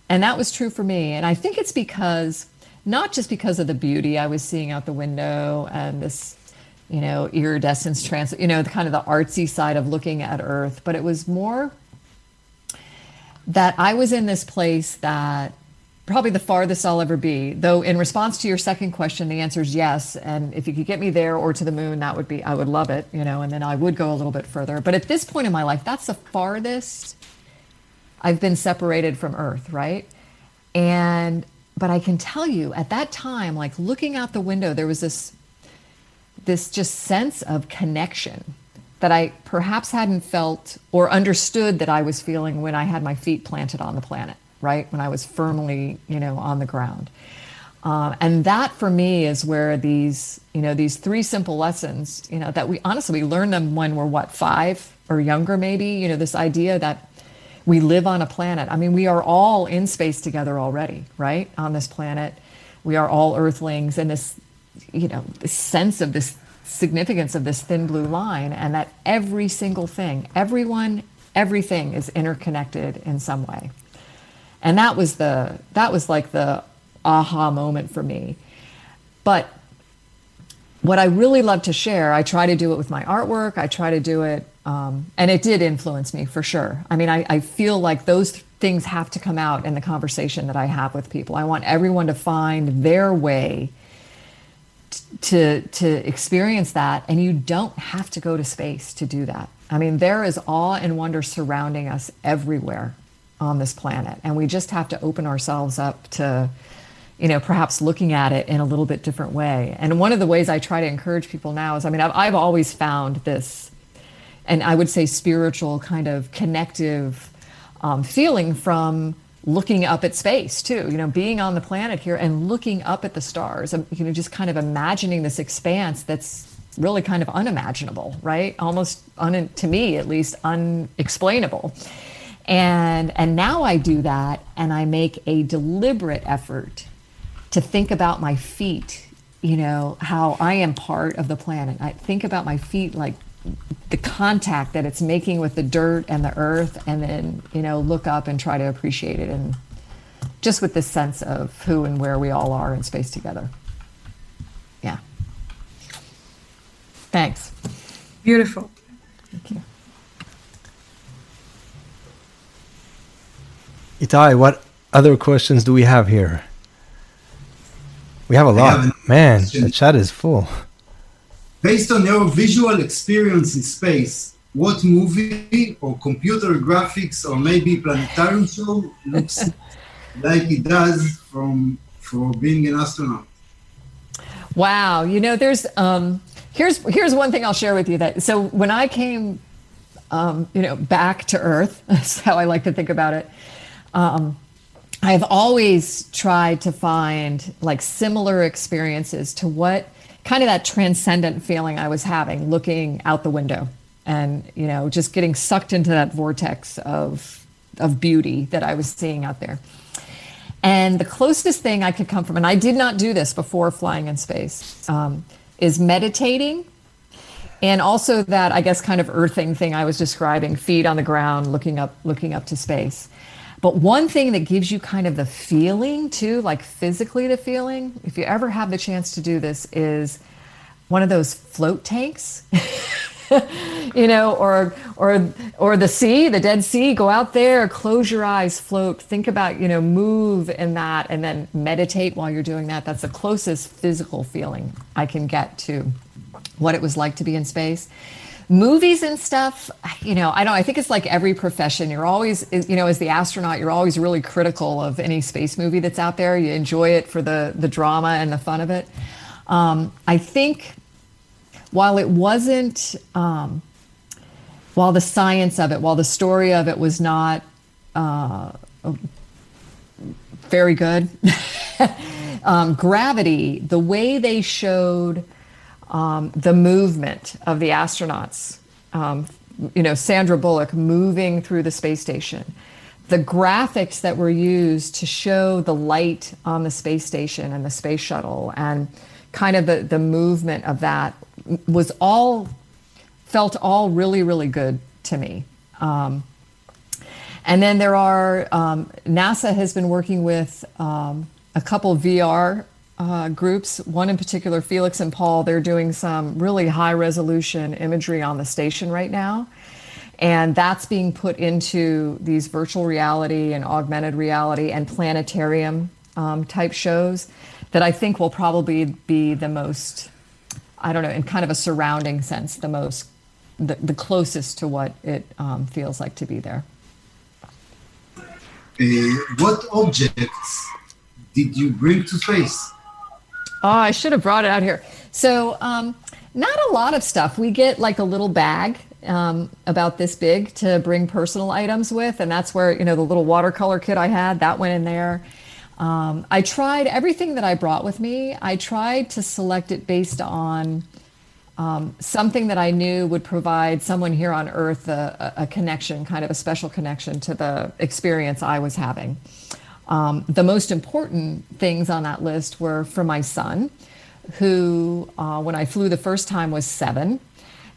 and that was true for me. And I think it's because not just because of the beauty I was seeing out the window and this, you know, iridescence trans, you know, the kind of the artsy side of looking at Earth, but it was more that I was in this place that probably the farthest I'll ever be. Though, in response to your second question, the answer is yes. And if you could get me there or to the moon, that would be, I would love it, you know, and then I would go a little bit further. But at this point in my life, that's the farthest I've been separated from Earth, right? And, but I can tell you at that time, like looking out the window, there was this, this just sense of connection that I perhaps hadn't felt or understood that I was feeling when I had my feet planted on the planet, right? When I was firmly, you know, on the ground. Uh, and that for me is where these, you know, these three simple lessons, you know, that we honestly we learn them when we're what five or younger, maybe. You know, this idea that we live on a planet. I mean, we are all in space together already, right? On this planet, we are all Earthlings, and this, you know, this sense of this significance of this thin blue line and that every single thing, everyone, everything is interconnected in some way. And that was the that was like the aha moment for me. But what I really love to share, I try to do it with my artwork. I try to do it, um, and it did influence me for sure. I mean, I, I feel like those things have to come out in the conversation that I have with people. I want everyone to find their way to to experience that and you don't have to go to space to do that i mean there is awe and wonder surrounding us everywhere on this planet and we just have to open ourselves up to you know perhaps looking at it in a little bit different way and one of the ways i try to encourage people now is i mean i've, I've always found this and i would say spiritual kind of connective um, feeling from looking up at space too. You know, being on the planet here and looking up at the stars. um, You know, just kind of imagining this expanse that's really kind of unimaginable, right? Almost un, to me, at least, unexplainable. And and now I do that, and I make a deliberate effort to think about my feet. You know how I am part of the planet. I think about my feet like the contact that it's making with the dirt and the earth, and then you know look up and try to appreciate it, and just with this sense of who and where we all are in space together. Yeah. Thanks. Beautiful. Thank you. Itai, what other questions do we have here? We have a lot. an- Man, question. the chat is full. Based on your visual experience in space, what movie or computer graphics or maybe planetarium show looks like it does from for being an astronaut? Wow, you know, there's um, here's here's one thing I'll share with you that so when I came, um, you know, back to Earth, that's how I like to think about it. Um, I've always tried to find like similar experiences to what kind of that transcendent feeling I was having looking out the window and you know just getting sucked into that vortex of of beauty that I was seeing out there. And the closest thing I could come from, and I did not do this before flying in space, um, is meditating. And also that, I guess, kind of earthing thing I was describing, feet on the ground, looking up, looking up to space. But one thing that gives you kind of the feeling too, like physically the feeling, if you ever have the chance to do this, is one of those float tanks. you know, or or or the sea, the Dead Sea. Go out there, close your eyes, float. Think about you know, move in that, and then meditate while you're doing that. That's the closest physical feeling I can get to what it was like to be in space. Movies and stuff, you know, I don't. I think it's like every profession. You're always, you know, as the astronaut, you're always really critical of any space movie that's out there. You enjoy it for the the drama and the fun of it. Um, I think while it wasn't, um, while the science of it, while the story of it was not uh, very good, um, Gravity, the way they showed um, the movement of the astronauts, um, you know, Sandra Bullock moving through the space station, the graphics that were used to show the light on the space station and the space shuttle and kind of the, the movement of that was all felt all really really good to me. Um, and then there are um, nasa has been working with um, a couple vr uh, groups one in particular felix and paul they're doing some really high resolution imagery on the station right now and that's being put into these virtual reality and augmented reality and planetarium um, type shows that I think will probably be the most, I don't know, in kind of a surrounding sense, the most, the, the closest to what it um, feels like to be there. Uh, what objects did you bring to space? Oh, I should have brought it out here. So, um, not a lot of stuff. We get like a little bag um, about this big to bring personal items with, and that's where you know the little watercolor kit I had that went in there. Um, I tried everything that I brought with me. I tried to select it based on um, something that I knew would provide someone here on Earth a, a, a connection, kind of a special connection to the experience I was having. Um, the most important things on that list were for my son, who, uh, when I flew the first time, was seven.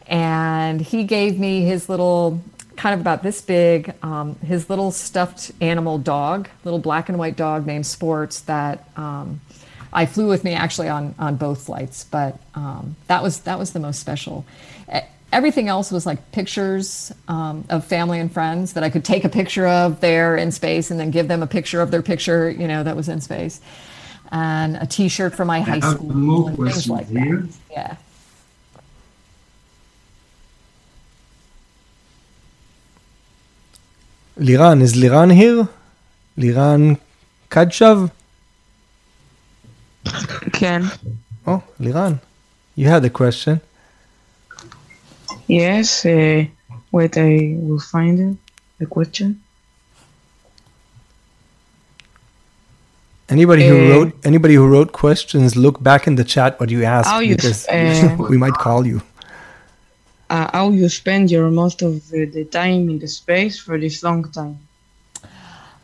And he gave me his little, kind of about this big, um, his little stuffed animal dog, little black and white dog named Sports that um, I flew with me actually on, on both flights. But um, that was that was the most special. Everything else was like pictures um, of family and friends that I could take a picture of there in space and then give them a picture of their picture, you know, that was in space. And a T-shirt from my high school more and things like here. that. Yeah. Liran, is Liran here? Liran Kadshav? Can. Oh, Liran, you had a question. Yes. Uh, wait, I will find the question. Anybody who uh, wrote anybody who wrote questions, look back in the chat what you asked you because uh, we might call you. Uh, how you spend your most of the time in the space for this long time?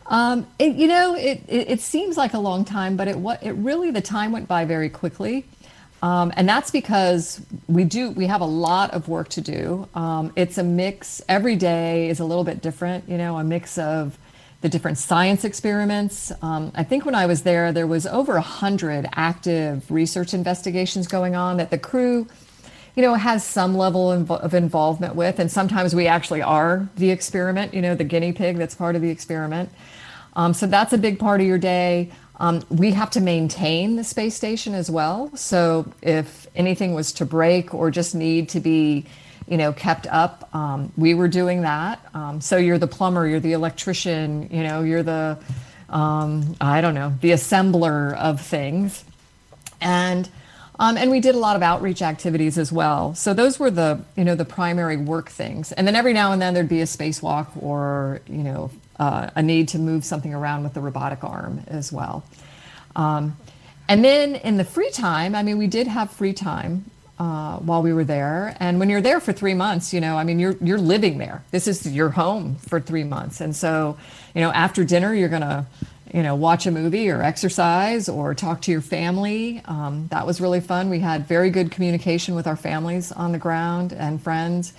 Um, it, you know, it, it, it seems like a long time, but it what it really the time went by very quickly um, and that's because we do we have a lot of work to do. Um, it's a mix. Every day is a little bit different. You know, a mix of the different science experiments. Um, I think when I was there, there was over a hundred active research investigations going on that the crew you know, has some level of involvement with, and sometimes we actually are the experiment, you know, the guinea pig that's part of the experiment. Um, so that's a big part of your day. Um, we have to maintain the space station as well. So if anything was to break or just need to be, you know, kept up, um, we were doing that. Um, so you're the plumber, you're the electrician, you know, you're the, um, I don't know, the assembler of things. And um, and we did a lot of outreach activities as well. So those were the you know the primary work things. And then every now and then there'd be a spacewalk or you know uh, a need to move something around with the robotic arm as well. Um, and then in the free time, I mean, we did have free time uh, while we were there. And when you're there for three months, you know, I mean, you're you're living there. This is your home for three months. And so, you know, after dinner, you're gonna you know, watch a movie or exercise or talk to your family. Um, that was really fun. We had very good communication with our families on the ground and friends.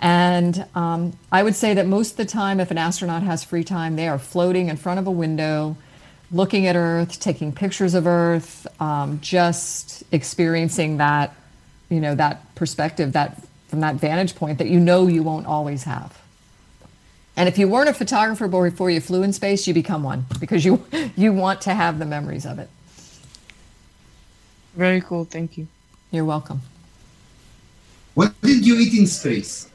And um, I would say that most of the time, if an astronaut has free time, they are floating in front of a window, looking at Earth, taking pictures of Earth, um, just experiencing that, you know, that perspective, that from that vantage point that you know you won't always have. And if you weren't a photographer before you flew in space, you become one because you you want to have the memories of it. Very cool. Thank you. You're welcome. What did you eat in space?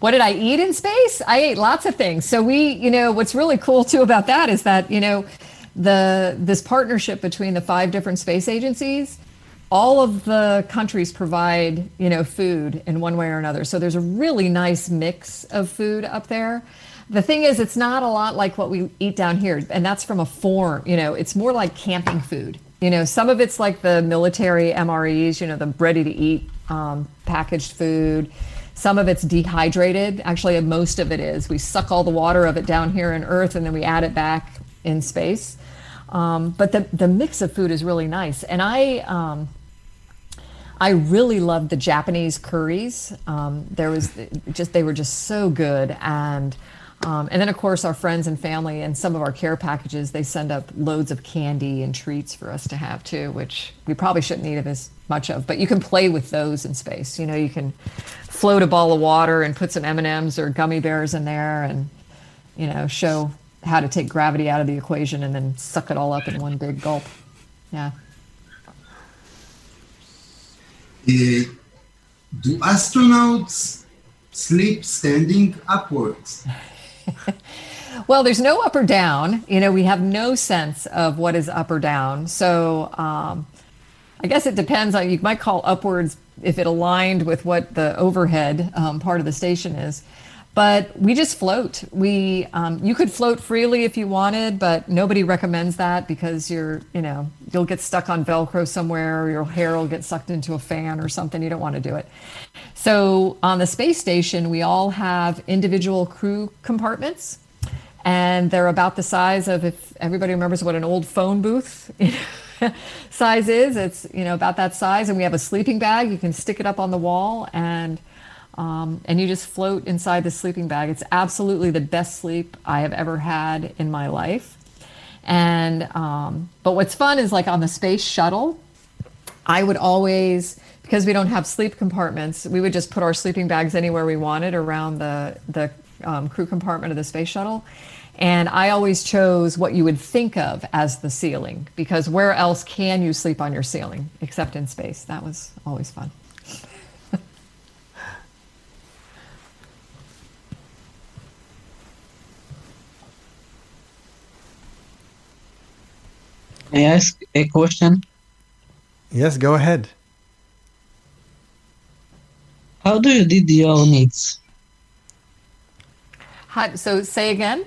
What did I eat in space? I ate lots of things. So we, you know, what's really cool too about that is that, you know, the this partnership between the five different space agencies, all of the countries provide, you know, food in one way or another. So there's a really nice mix of food up there. The thing is, it's not a lot like what we eat down here, and that's from a form. You know, it's more like camping food. You know, some of it's like the military MREs. You know, the ready-to-eat um, packaged food. Some of it's dehydrated. Actually, most of it is. We suck all the water of it down here in Earth, and then we add it back in space. Um, but the the mix of food is really nice, and I. Um, I really loved the Japanese curries. Um, there was just they were just so good, and um, and then of course our friends and family and some of our care packages they send up loads of candy and treats for us to have too, which we probably shouldn't eat as much of. But you can play with those in space. You know, you can float a ball of water and put some M and M's or gummy bears in there, and you know show how to take gravity out of the equation and then suck it all up in one big gulp. Yeah. Uh, do astronauts sleep standing upwards? Well, there's no up or down. You know, we have no sense of what is up or down. So um, I guess it depends on, you might call upwards if it aligned with what the overhead um, part of the station is. But we just float. We, um, you could float freely if you wanted, but nobody recommends that because you're, you know, you'll get stuck on Velcro somewhere, or your hair will get sucked into a fan or something. You don't want to do it. So on the space station, we all have individual crew compartments, and they're about the size of if everybody remembers what an old phone booth size is. It's you know about that size, and we have a sleeping bag. You can stick it up on the wall, and um, and you just float inside the sleeping bag. It's absolutely the best sleep I have ever had in my life. And um, but what's fun is like on the space shuttle, I would always because we don't have sleep compartments, we would just put our sleeping bags anywhere we wanted around the the um, crew compartment of the space shuttle. And I always chose what you would think of as the ceiling because where else can you sleep on your ceiling except in space? That was always fun. May I ask a question? Yes, go ahead. How do you did your needs? How, so say again.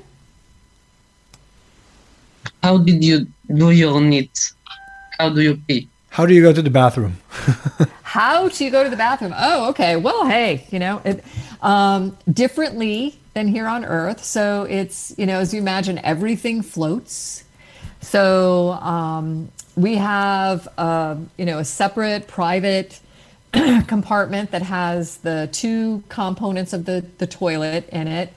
how did you do your needs? How do you pee? How do you go to the bathroom? How do you go to the bathroom? Oh, okay. Well, hey, you know, it um, differently than here on Earth. So it's you know, as you imagine, everything floats. So um, we have uh, you know a separate private compartment that has the two components of the the toilet in it.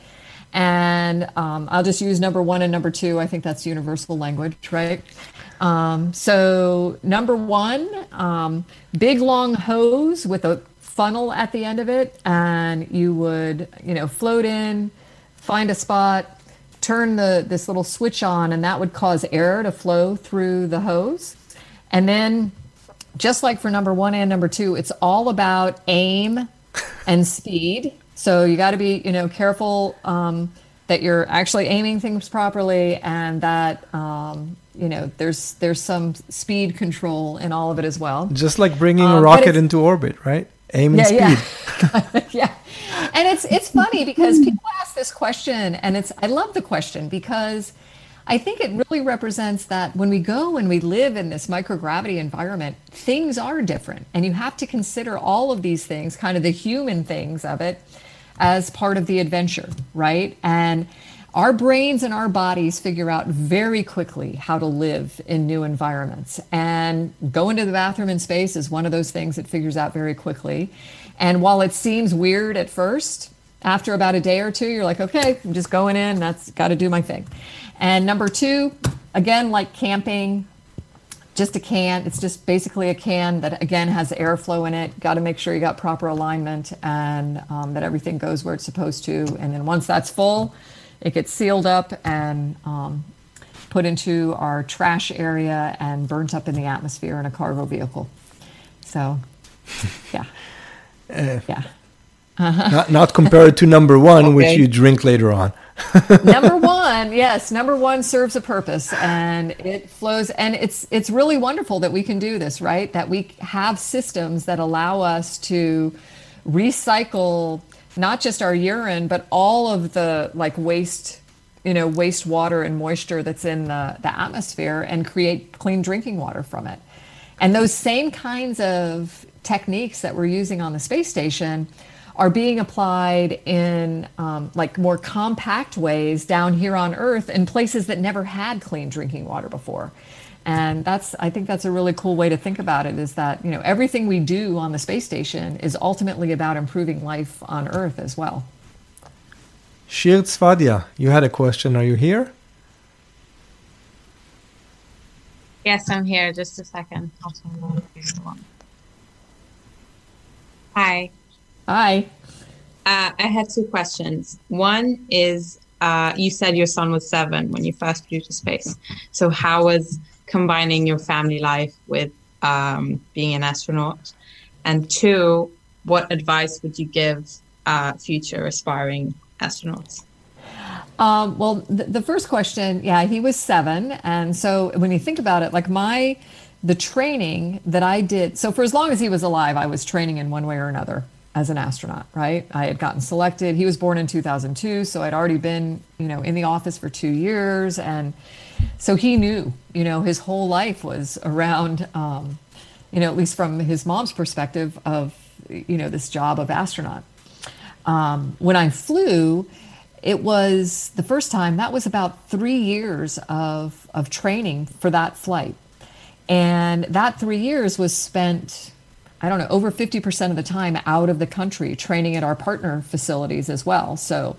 And um, I'll just use number one and number two. I think that's universal language, right? Um, so number one, um, big long hose with a funnel at the end of it, and you would, you know, float in, find a spot, turn the this little switch on, and that would cause air to flow through the hose, and then, just like for number one and number two, it's all about aim and speed. So you got to be, you know, careful um, that you're actually aiming things properly, and that um, you know there's there's some speed control in all of it as well. Just like bringing Um, a rocket into orbit, right? Aim and Yeah, speed. yeah. yeah. And it's it's funny because people ask this question and it's I love the question because I think it really represents that when we go and we live in this microgravity environment, things are different. And you have to consider all of these things, kind of the human things of it, as part of the adventure, right? And our brains and our bodies figure out very quickly how to live in new environments. And going to the bathroom in space is one of those things that figures out very quickly. And while it seems weird at first, after about a day or two, you're like, okay, I'm just going in. That's got to do my thing. And number two, again, like camping, just a can. It's just basically a can that again has airflow in it. Got to make sure you got proper alignment and um, that everything goes where it's supposed to. And then once that's full, it gets sealed up and um, put into our trash area and burnt up in the atmosphere in a cargo vehicle. So, yeah, Uh, yeah. not, not compared to number one, which you drink later on. Number one yes number one serves a purpose and it flows and it's it's really wonderful that we can do this right? That we have systems that allow us to recycle not just our urine but all of the like waste you know wastewater and moisture that's in the, the atmosphere and create clean drinking water from it. And those same kinds of techniques that we're using on the space station are being applied in um, like more compact ways down here on Earth in places that never had clean drinking water before. And that's, I think that's a really cool way to think about it is that, you know, everything we do on the space station is ultimately about improving life on Earth as well. Shir Tzfadia, you had a question. Are you here? Yes, I'm here. Just a second. I'll turn on the one. Hi. Hi. Uh, I had two questions. One is uh, you said your son was seven when you first flew to space. So, how was combining your family life with um, being an astronaut? And two, what advice would you give uh, future aspiring astronauts? Um, well, the, the first question, yeah, he was seven, and so when you think about it, like my the training that I did, so for as long as he was alive, I was training in one way or another as an astronaut, right? I had gotten selected. He was born in 2002, so I'd already been, you know, in the office for two years, and so he knew, you know, his whole life was around, um, you know, at least from his mom's perspective of, you know, this job of astronaut. Um, when I flew, it was the first time that was about three years of, of training for that flight. And that three years was spent, I don't know, over 50% of the time out of the country training at our partner facilities as well. So,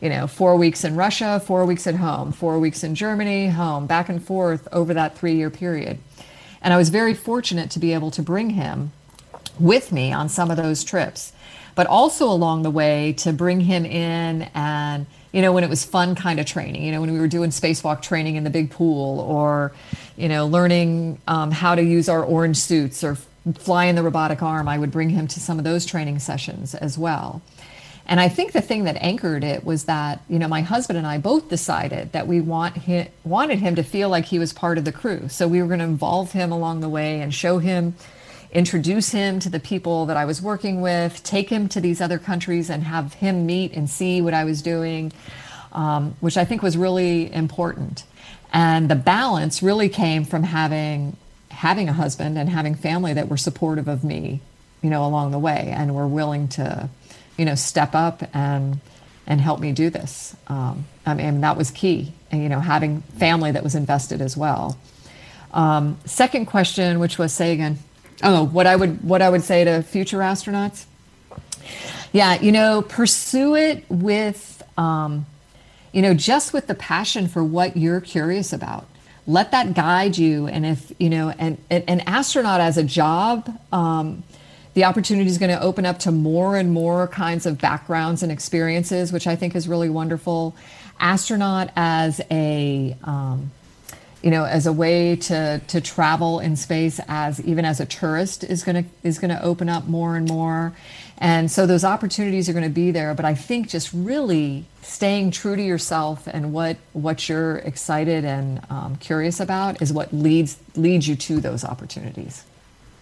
you know, four weeks in Russia, four weeks at home, four weeks in Germany, home, back and forth over that three year period. And I was very fortunate to be able to bring him with me on some of those trips, but also along the way to bring him in and, you know, when it was fun kind of training, you know, when we were doing spacewalk training in the big pool or, you know, learning um, how to use our orange suits or fly in the robotic arm, I would bring him to some of those training sessions as well. And I think the thing that anchored it was that, you know, my husband and I both decided that we want him, wanted him to feel like he was part of the crew. So we were going to involve him along the way and show him, introduce him to the people that I was working with, take him to these other countries and have him meet and see what I was doing, um, which I think was really important. And the balance really came from having having a husband and having family that were supportive of me, you know, along the way and were willing to, you know, step up and and help me do this. Um, I mean, that was key. And, you know, having family that was invested as well. Um, second question, which was say again, oh, what I would what I would say to future astronauts. Yeah, you know, pursue it with, um, you know, just with the passion for what you're curious about. Let that guide you. And if, you know, and an astronaut as a job, um, the opportunity is going to open up to more and more kinds of backgrounds and experiences, which I think is really wonderful. Astronaut as a, um, you know, as a way to to travel in space, as even as a tourist is going to is going to open up more and more. And so those opportunities are going to be there, but I think just really staying true to yourself and what what you're excited and um, curious about is what leads leads you to those opportunities.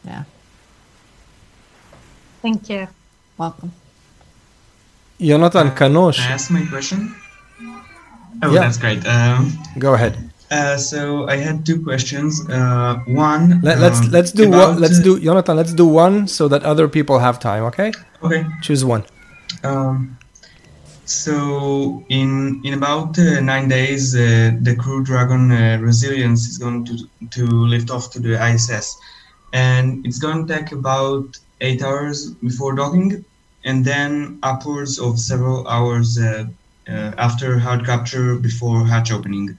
Yeah. Thank you. Welcome. Jonathan Kanosh. Can I ask my question? Oh, Yeah. that's great. Um, Go ahead. Uh, so I had two questions. Uh, one. Let, let's um, let's do one. Let's do Jonathan. Let's do one so that other people have time. Okay. Okay. Choose one. Um, so in in about uh, nine days, uh, the Crew Dragon uh, Resilience is going to to lift off to the ISS, and it's going to take about eight hours before docking, and then upwards of several hours uh, uh, after hard capture before hatch opening.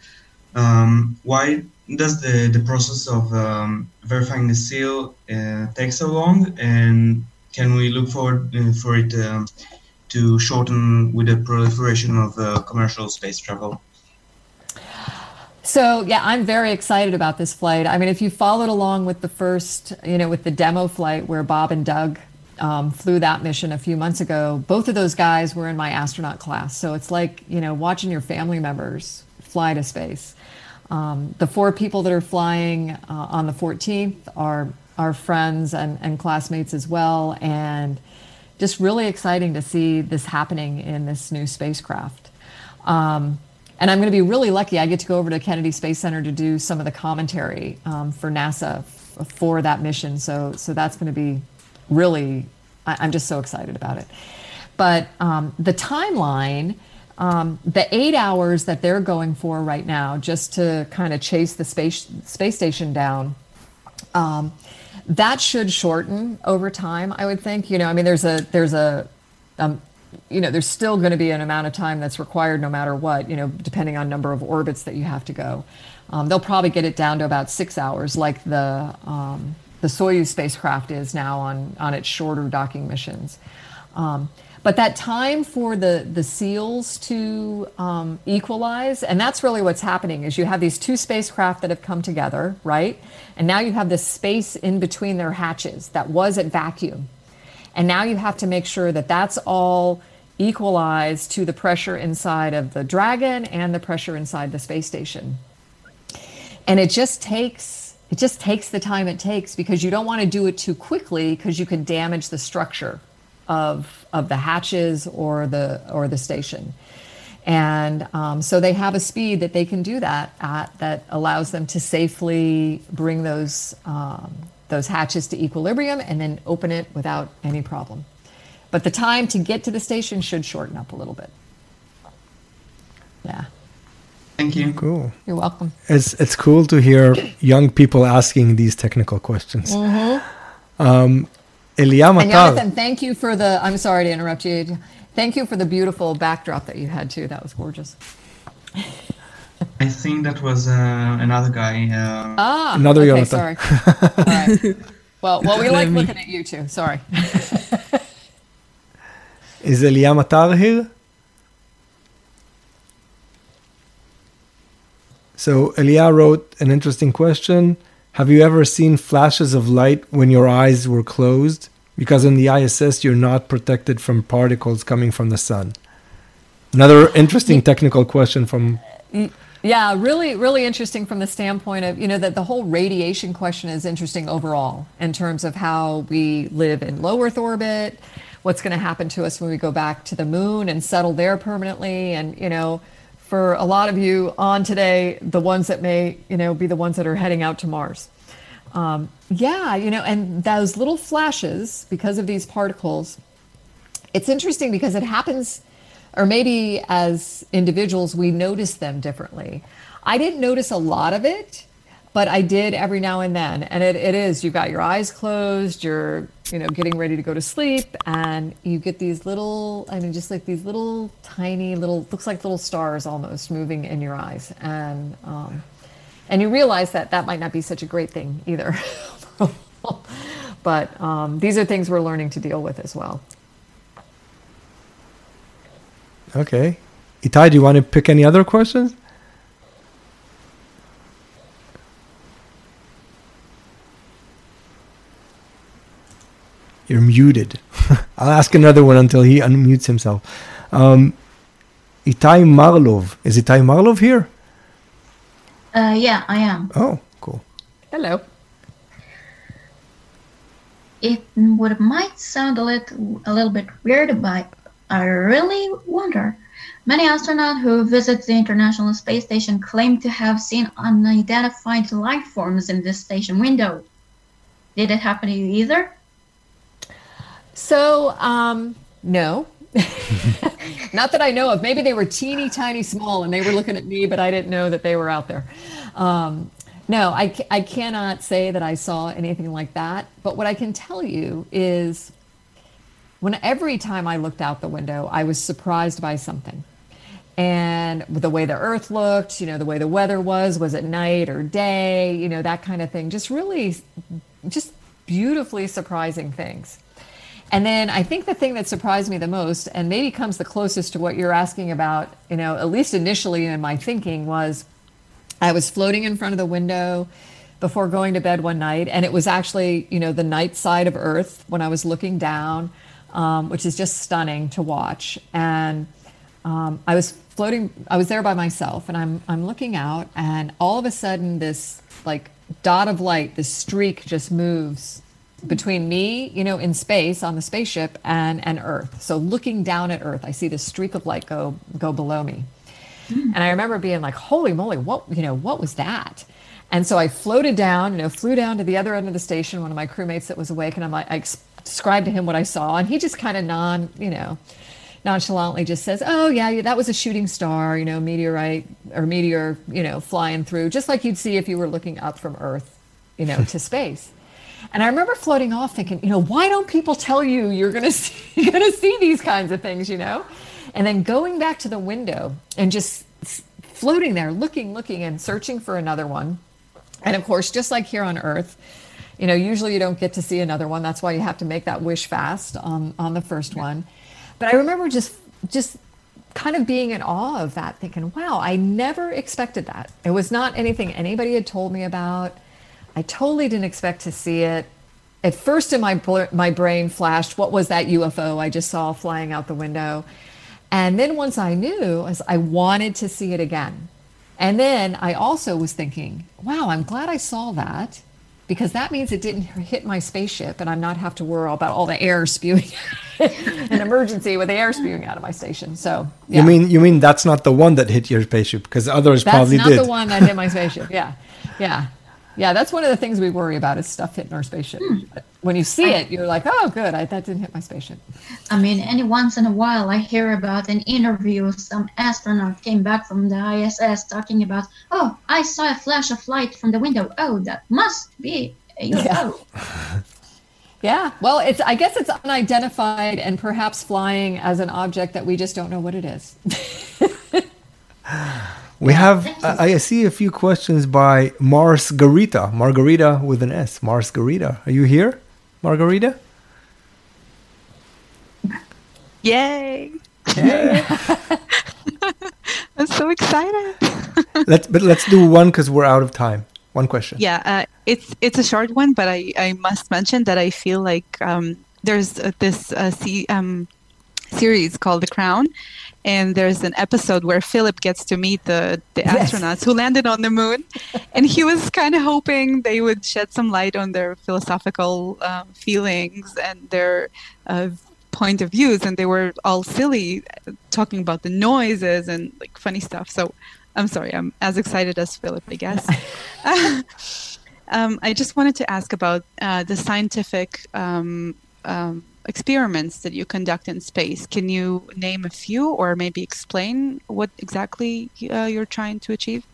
Um, why does the, the process of um, verifying the seal uh, take so long? And can we look forward uh, for it um, to shorten with the proliferation of uh, commercial space travel? So yeah, I'm very excited about this flight. I mean, if you followed along with the first, you know, with the demo flight where Bob and Doug um, flew that mission a few months ago, both of those guys were in my astronaut class. So it's like you know watching your family members fly to space. Um, the four people that are flying uh, on the 14th are our friends and, and classmates as well, and just really exciting to see this happening in this new spacecraft. Um, and I'm going to be really lucky. I get to go over to Kennedy Space Center to do some of the commentary um, for NASA f- for that mission. So, so that's going to be really. I, I'm just so excited about it. But um, the timeline, um, the eight hours that they're going for right now, just to kind of chase the space space station down, um, that should shorten over time. I would think. You know, I mean, there's a there's a um, you know, there's still going to be an amount of time that's required no matter what, you know, depending on number of orbits that you have to go. Um, they'll probably get it down to about six hours, like the um, the Soyuz spacecraft is now on on its shorter docking missions. Um, but that time for the the seals to um, equalize, and that's really what's happening, is you have these two spacecraft that have come together, right? And now you have this space in between their hatches that was at vacuum. And now you have to make sure that that's all equalized to the pressure inside of the Dragon and the pressure inside the space station. And it just takes it just takes the time it takes because you don't want to do it too quickly because you can damage the structure of of the hatches or the or the station. And um, so they have a speed that they can do that at that allows them to safely bring those um, those hatches to equilibrium and then open it without any problem. But the time to get to the station should shorten up a little bit. Yeah, Thank you. Cool. you're welcome. It's it's cool to hear young people asking these technical questions. Um, Elia And Jonathan, thank you for the. I'm sorry to interrupt you. Thank you for the beautiful backdrop that you had too. That was gorgeous. I think that was uh, another guy. Uh, Ah, Another okay, Jonathan. sorry. All right. Well, well, we like looking at you too. Sorry. Is Elia Matar here? So Elia wrote an interesting question. Have you ever seen flashes of light when your eyes were closed? Because in the ISS, you're not protected from particles coming from the sun. Another interesting technical question from Yeah, really, really interesting from the standpoint of, you know, that the whole radiation question is interesting overall in terms of how we live in low Earth orbit, what's going to happen to us when we go back to the moon and settle there permanently. And, you know, for a lot of you on today, the ones that may, you know, be the ones that are heading out to Mars. Um, yeah, you know, and those little flashes, because of these particles, it's interesting because it happens, or maybe as individuals, we notice them differently. I didn't notice a lot of it, but I did every now and then. And it, it is, you've got your eyes closed, you're, you know, getting ready to go to sleep, and you get these little, I mean, just like these little tiny little, looks like little stars almost moving in your eyes. And, um, and you realize that that might not be such a great thing either. but um, these are things we're learning to deal with as well. Okay. Itai, do you want to pick any other questions? You're muted. I'll ask another one until he unmutes himself. Um, Itai Marlov. Is Itai Marlov here? Uh, yeah, I am. Oh, cool. Hello. It would might sound a little a little bit weird, but I really wonder. Many astronauts who visit the International Space Station claim to have seen unidentified life forms in the station window. Did it happen to you either? So, um, no. Not that I know of. Maybe they were teeny tiny small and they were looking at me, but I didn't know that they were out there. Um, no, I, I cannot say that I saw anything like that. But what I can tell you is when every time I looked out the window, I was surprised by something. And the way the earth looked, you know, the way the weather was, was it night or day, you know, that kind of thing. Just really, just beautifully surprising things. And then I think the thing that surprised me the most, and maybe comes the closest to what you're asking about, you know, at least initially in my thinking, was I was floating in front of the window before going to bed one night, and it was actually, you know, the night side of Earth when I was looking down, um, which is just stunning to watch. And um, I was floating, I was there by myself, and I'm I'm looking out, and all of a sudden, this like dot of light, this streak just moves between me, you know, in space on the spaceship and and Earth. So looking down at Earth, I see this streak of light go go below me. And I remember being like, "Holy moly, what, you know, what was that?" And so I floated down, you know, flew down to the other end of the station, one of my crewmates that was awake, and I'm like, I described to him what I saw, and he just kind of non, you know, nonchalantly just says, "Oh yeah, yeah, that was a shooting star, you know, meteorite or meteor, you know, flying through, just like you'd see if you were looking up from Earth, you know, to space." And I remember floating off thinking, you know, why don't people tell you you're going to see, you're going to see these kinds of things, you know? And then going back to the window and just floating there, looking, looking, and searching for another one. And of course, just like here on Earth, you know, usually you don't get to see another one. That's why you have to make that wish fast on on the first one. But I remember just just kind of being in awe of that, thinking, "Wow, I never expected that. It was not anything anybody had told me about. I totally didn't expect to see it." At first, in my my brain flashed, "What was that UFO I just saw flying out the window?" And then once I knew, as I wanted to see it again. And then I also was thinking, wow, I'm glad I saw that because that means it didn't hit my spaceship and I'm not have to worry about all the air spewing an emergency with the air spewing out of my station. So yeah. You mean you mean that's not the one that hit your spaceship because others that's probably not did. the one that hit my spaceship. Yeah. Yeah. Yeah, that's one of the things we worry about is stuff hitting our spaceship. Hmm. But when you see it, you're like, oh, good, I, that didn't hit my spaceship. I mean, any once in a while, I hear about an interview. Some astronaut came back from the ISS talking about, "Oh, I saw a flash of light from the window. Oh, that must be a UFO." Yeah, well, it's I guess it's unidentified and perhaps flying as an object that we just don't know what it is. We have, I, I see a few questions by Mars Garita, Margarita with an S, Mars Garita. Are you here, Margarita? Yay! Yay. I'm so excited. let's, but let's do one because we're out of time. One question. Yeah, uh, it's it's a short one, but I, I must mention that I feel like um, there's uh, this uh, see, um, series called The Crown, and there's an episode where Philip gets to meet the, the Yes. astronauts who landed on the moon, and he was kind of hoping they would shed some light on their philosophical um, feelings and their uh, point of views, and they were all silly, talking about the noises and like funny stuff. So I'm sorry, I'm as excited as Philip, I guess. um, I just wanted to ask about uh, the scientific um, um, experiments that you conduct in space. Can you name a few, or maybe explain what exactly uh, you're trying to achieve?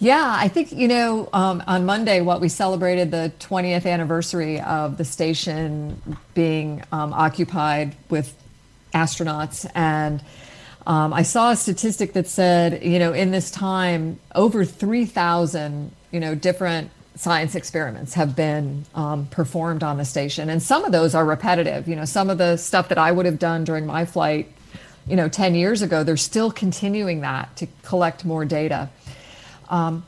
Yeah, I think, you know, um, on Monday, what we celebrated the 20th anniversary of the station being um, occupied with astronauts. And um, I saw a statistic that said, you know, in this time, over 3,000, you know, different science experiments have been um, performed on the station. And some of those are repetitive. You know, some of the stuff that I would have done during my flight, you know, 10 years ago, they're still continuing that to collect more data. Um,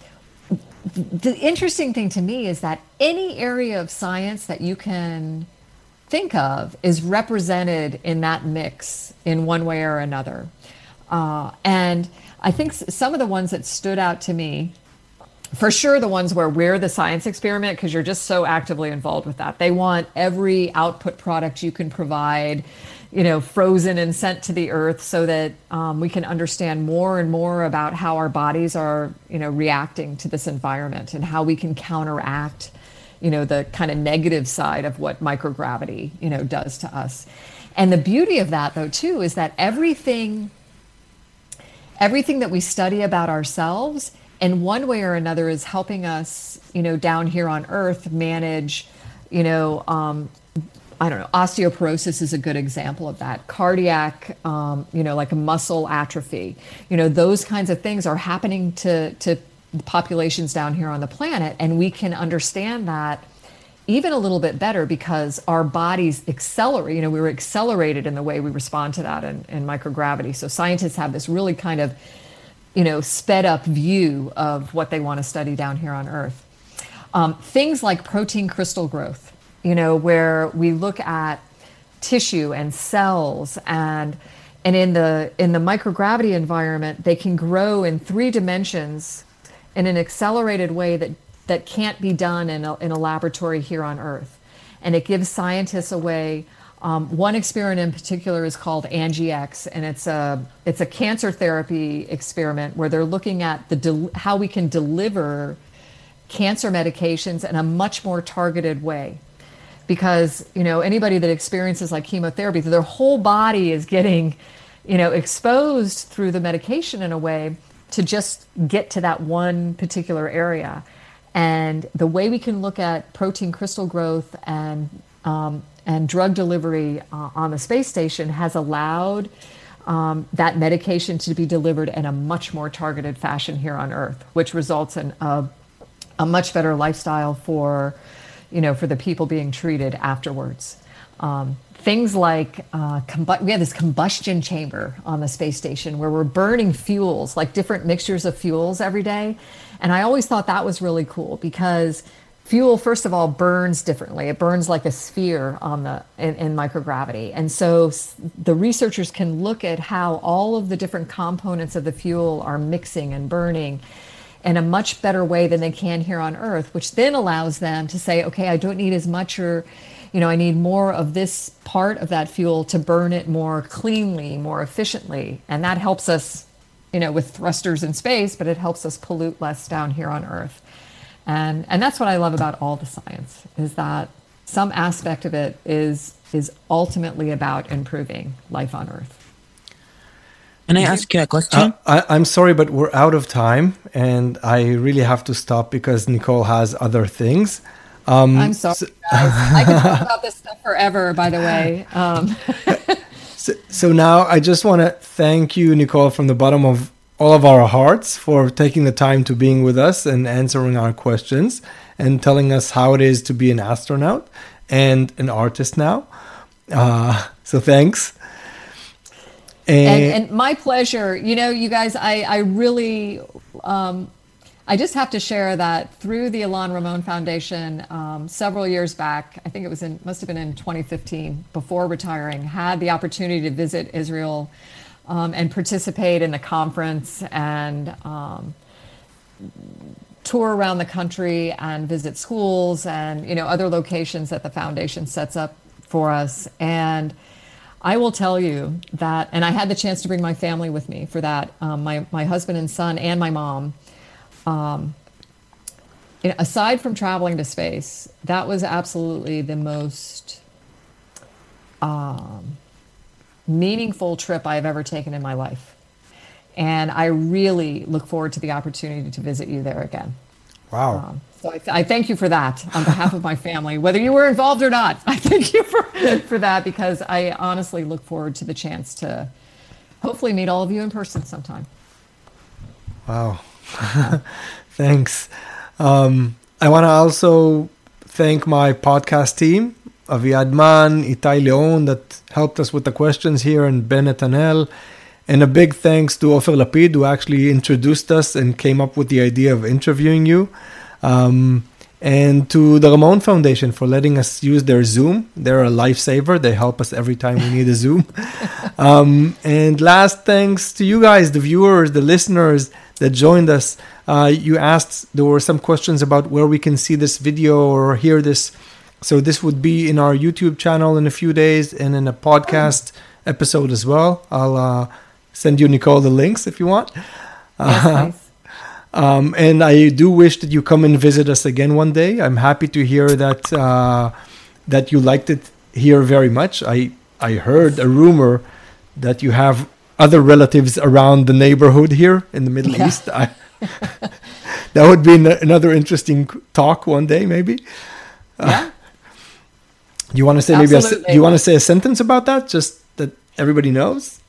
the interesting thing to me is that any area of science that you can think of is represented in that mix in one way or another. Uh, and I think some of the ones that stood out to me, for sure, the ones where we're the science experiment, because you're just so actively involved with that. They want every output product you can provide you know, frozen and sent to the earth so that um, we can understand more and more about how our bodies are, you know, reacting to this environment and how we can counteract, you know, the kind of negative side of what microgravity, you know, does to us. And the beauty of that, though, too, is that everything, everything that we study about ourselves, in one way or another, is helping us, you know, down here on Earth manage, you know, um, I don't know, osteoporosis is a good example of that. Cardiac, um, you know, like muscle atrophy, you know, those kinds of things are happening to, to populations down here on the planet. And we can understand that even a little bit better because our bodies accelerate, you know, we were accelerated in the way we respond to that in, in microgravity. So scientists have this really kind of, you know, sped up view of what they want to study down here on Earth. Um, things like protein crystal growth you know, where we look at tissue and cells and and in the in the microgravity environment they can grow in three dimensions in an accelerated way that that can't be done in a, in a laboratory here on earth and it gives scientists a way um, one experiment in particular is called AngiEx, and it's a it's a cancer therapy experiment where they're looking at the del- how we can deliver cancer medications in a much more targeted way. Because you know anybody that experiences like chemotherapy their whole body is getting you know exposed through the medication in a way to just get to that one particular area. And the way we can look at protein crystal growth and um, and drug delivery uh, on the space station has allowed um, that medication to be delivered in a much more targeted fashion here on Earth, which results in a, a much better lifestyle for you know, for the people being treated afterwards. Um, things like uh, combu- we have this combustion chamber on the space station where we're burning fuels, like different mixtures of fuels every day. And I always thought that was really cool because fuel, first of all, burns differently. It burns like a sphere on the in, in microgravity, and so the researchers can look at how all of the different components of the fuel are mixing and burning in a much better way than they can here on earth which then allows them to say okay i don't need as much or you know i need more of this part of that fuel to burn it more cleanly more efficiently. And that helps us you know with thrusters in space but it helps us pollute less down here on earth and and that's what i love about all the science is that some aspect of it is is ultimately about improving life on earth can I ask you a question? Uh, I, am sorry, but we're out of time, and I really have to stop because Nicole has other things. Um, I'm sorry, so, I can talk about this stuff forever. By the way. Um. so, so now I just want to thank you, Nicole, from the bottom of all of our hearts for taking the time to being with us and answering our questions and telling us how it is to be an astronaut and an artist now. Uh, so thanks. And, eh. and, my pleasure. You know, you guys, I, I really, um, I just have to share that through the Ilan Ramon Foundation, um, several years back, I think it was in, must have been in 2015, before retiring, had the opportunity to visit Israel um, and participate in the conference and um, tour around the country and visit schools and, you know, other locations that the foundation sets up for us. And I will tell you that, and I had the chance to bring my family with me for that. Um, my my husband and son and my mom. Um, you know, aside from traveling to space, that was absolutely the most um, meaningful trip I've ever taken in my life. And I really look forward to the opportunity to visit you there again. Wow. Um, so I, I thank you for that on behalf of my family, whether you were involved or not. I thank you for, for that because I honestly look forward to the chance to hopefully meet all of you in person sometime. Wow. Thanks. Um, I want to also thank my podcast team, Aviad Man, Itai Leon, that helped us with the questions here, and Ben Netanel. And a big thanks to Ofer Lapid, who actually introduced us and came up with the idea of interviewing you. Um, and to the Ramon Foundation for letting us use their Zoom. They're a lifesaver. They help us every time we need a Zoom. um, and last thanks to you guys, the viewers, the listeners that joined us. Uh, you asked, there were some questions about where we can see this video or hear this. So this would be in our YouTube channel in a few days and in a podcast episode as well. I'll uh, send you, Nicole, the links if you want. Uh, um, and I do wish that you come and visit us again one day. I'm happy to hear that uh, that you liked it here very much. I I heard a rumor that you have other relatives around the neighborhood here in the Middle Yeah. East. I, that would be an- another interesting talk one day, maybe. Yeah. You want to say maybe a, you want to say a sentence about that, just that everybody knows,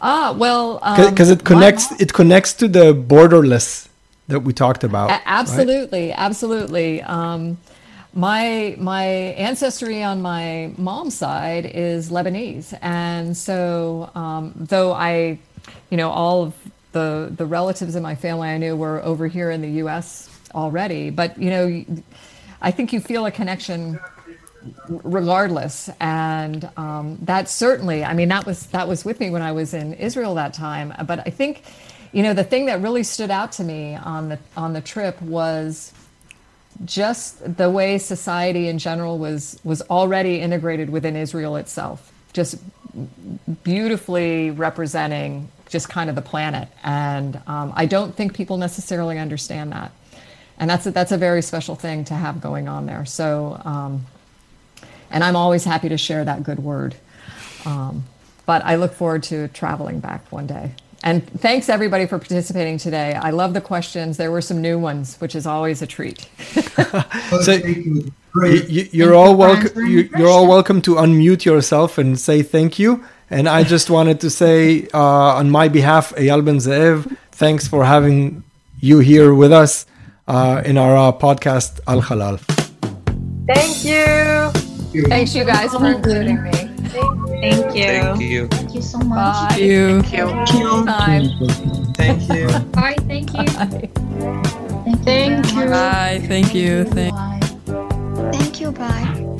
Ah, well, because um, it connects it connects to the borderless that we talked about. A- right? absolutely, absolutely. Um, my my ancestry on my mom's side is Lebanese, and so um, though I, you know, all of the the relatives in my family I knew were over here in the U.S. already, but you know, I think you feel a connection regardless. And um, that certainly i mean that was that was with me when i was in israel that time. But i think you know the thing that really stood out to me on the on the trip was just the way society in general was was already integrated within israel itself just beautifully representing just kind of the planet. And um, i don't think people necessarily understand that. And that's a, that's a very special thing to have going on there. So um, and I'm always happy to share that good word. Um, but I look forward to traveling back one day. And thanks everybody for participating today. I love the questions. There were some new ones, which is always a treat. So you, you, you're all welcome. You, you're all welcome to unmute yourself and say thank you. And I just wanted to say, uh, on my behalf, Eyal Ben Zeev, thanks for having you here with us uh, in our uh, podcast Al Halal. Thank you. Thanks you guys for including me. Thank you. Thank you. Thank you so much. Bye. Thank you. Thank you. Time. Thank you. Bye, thank you. Thank you. Bye. Thank you. Thank Bye. Thank you. Bye.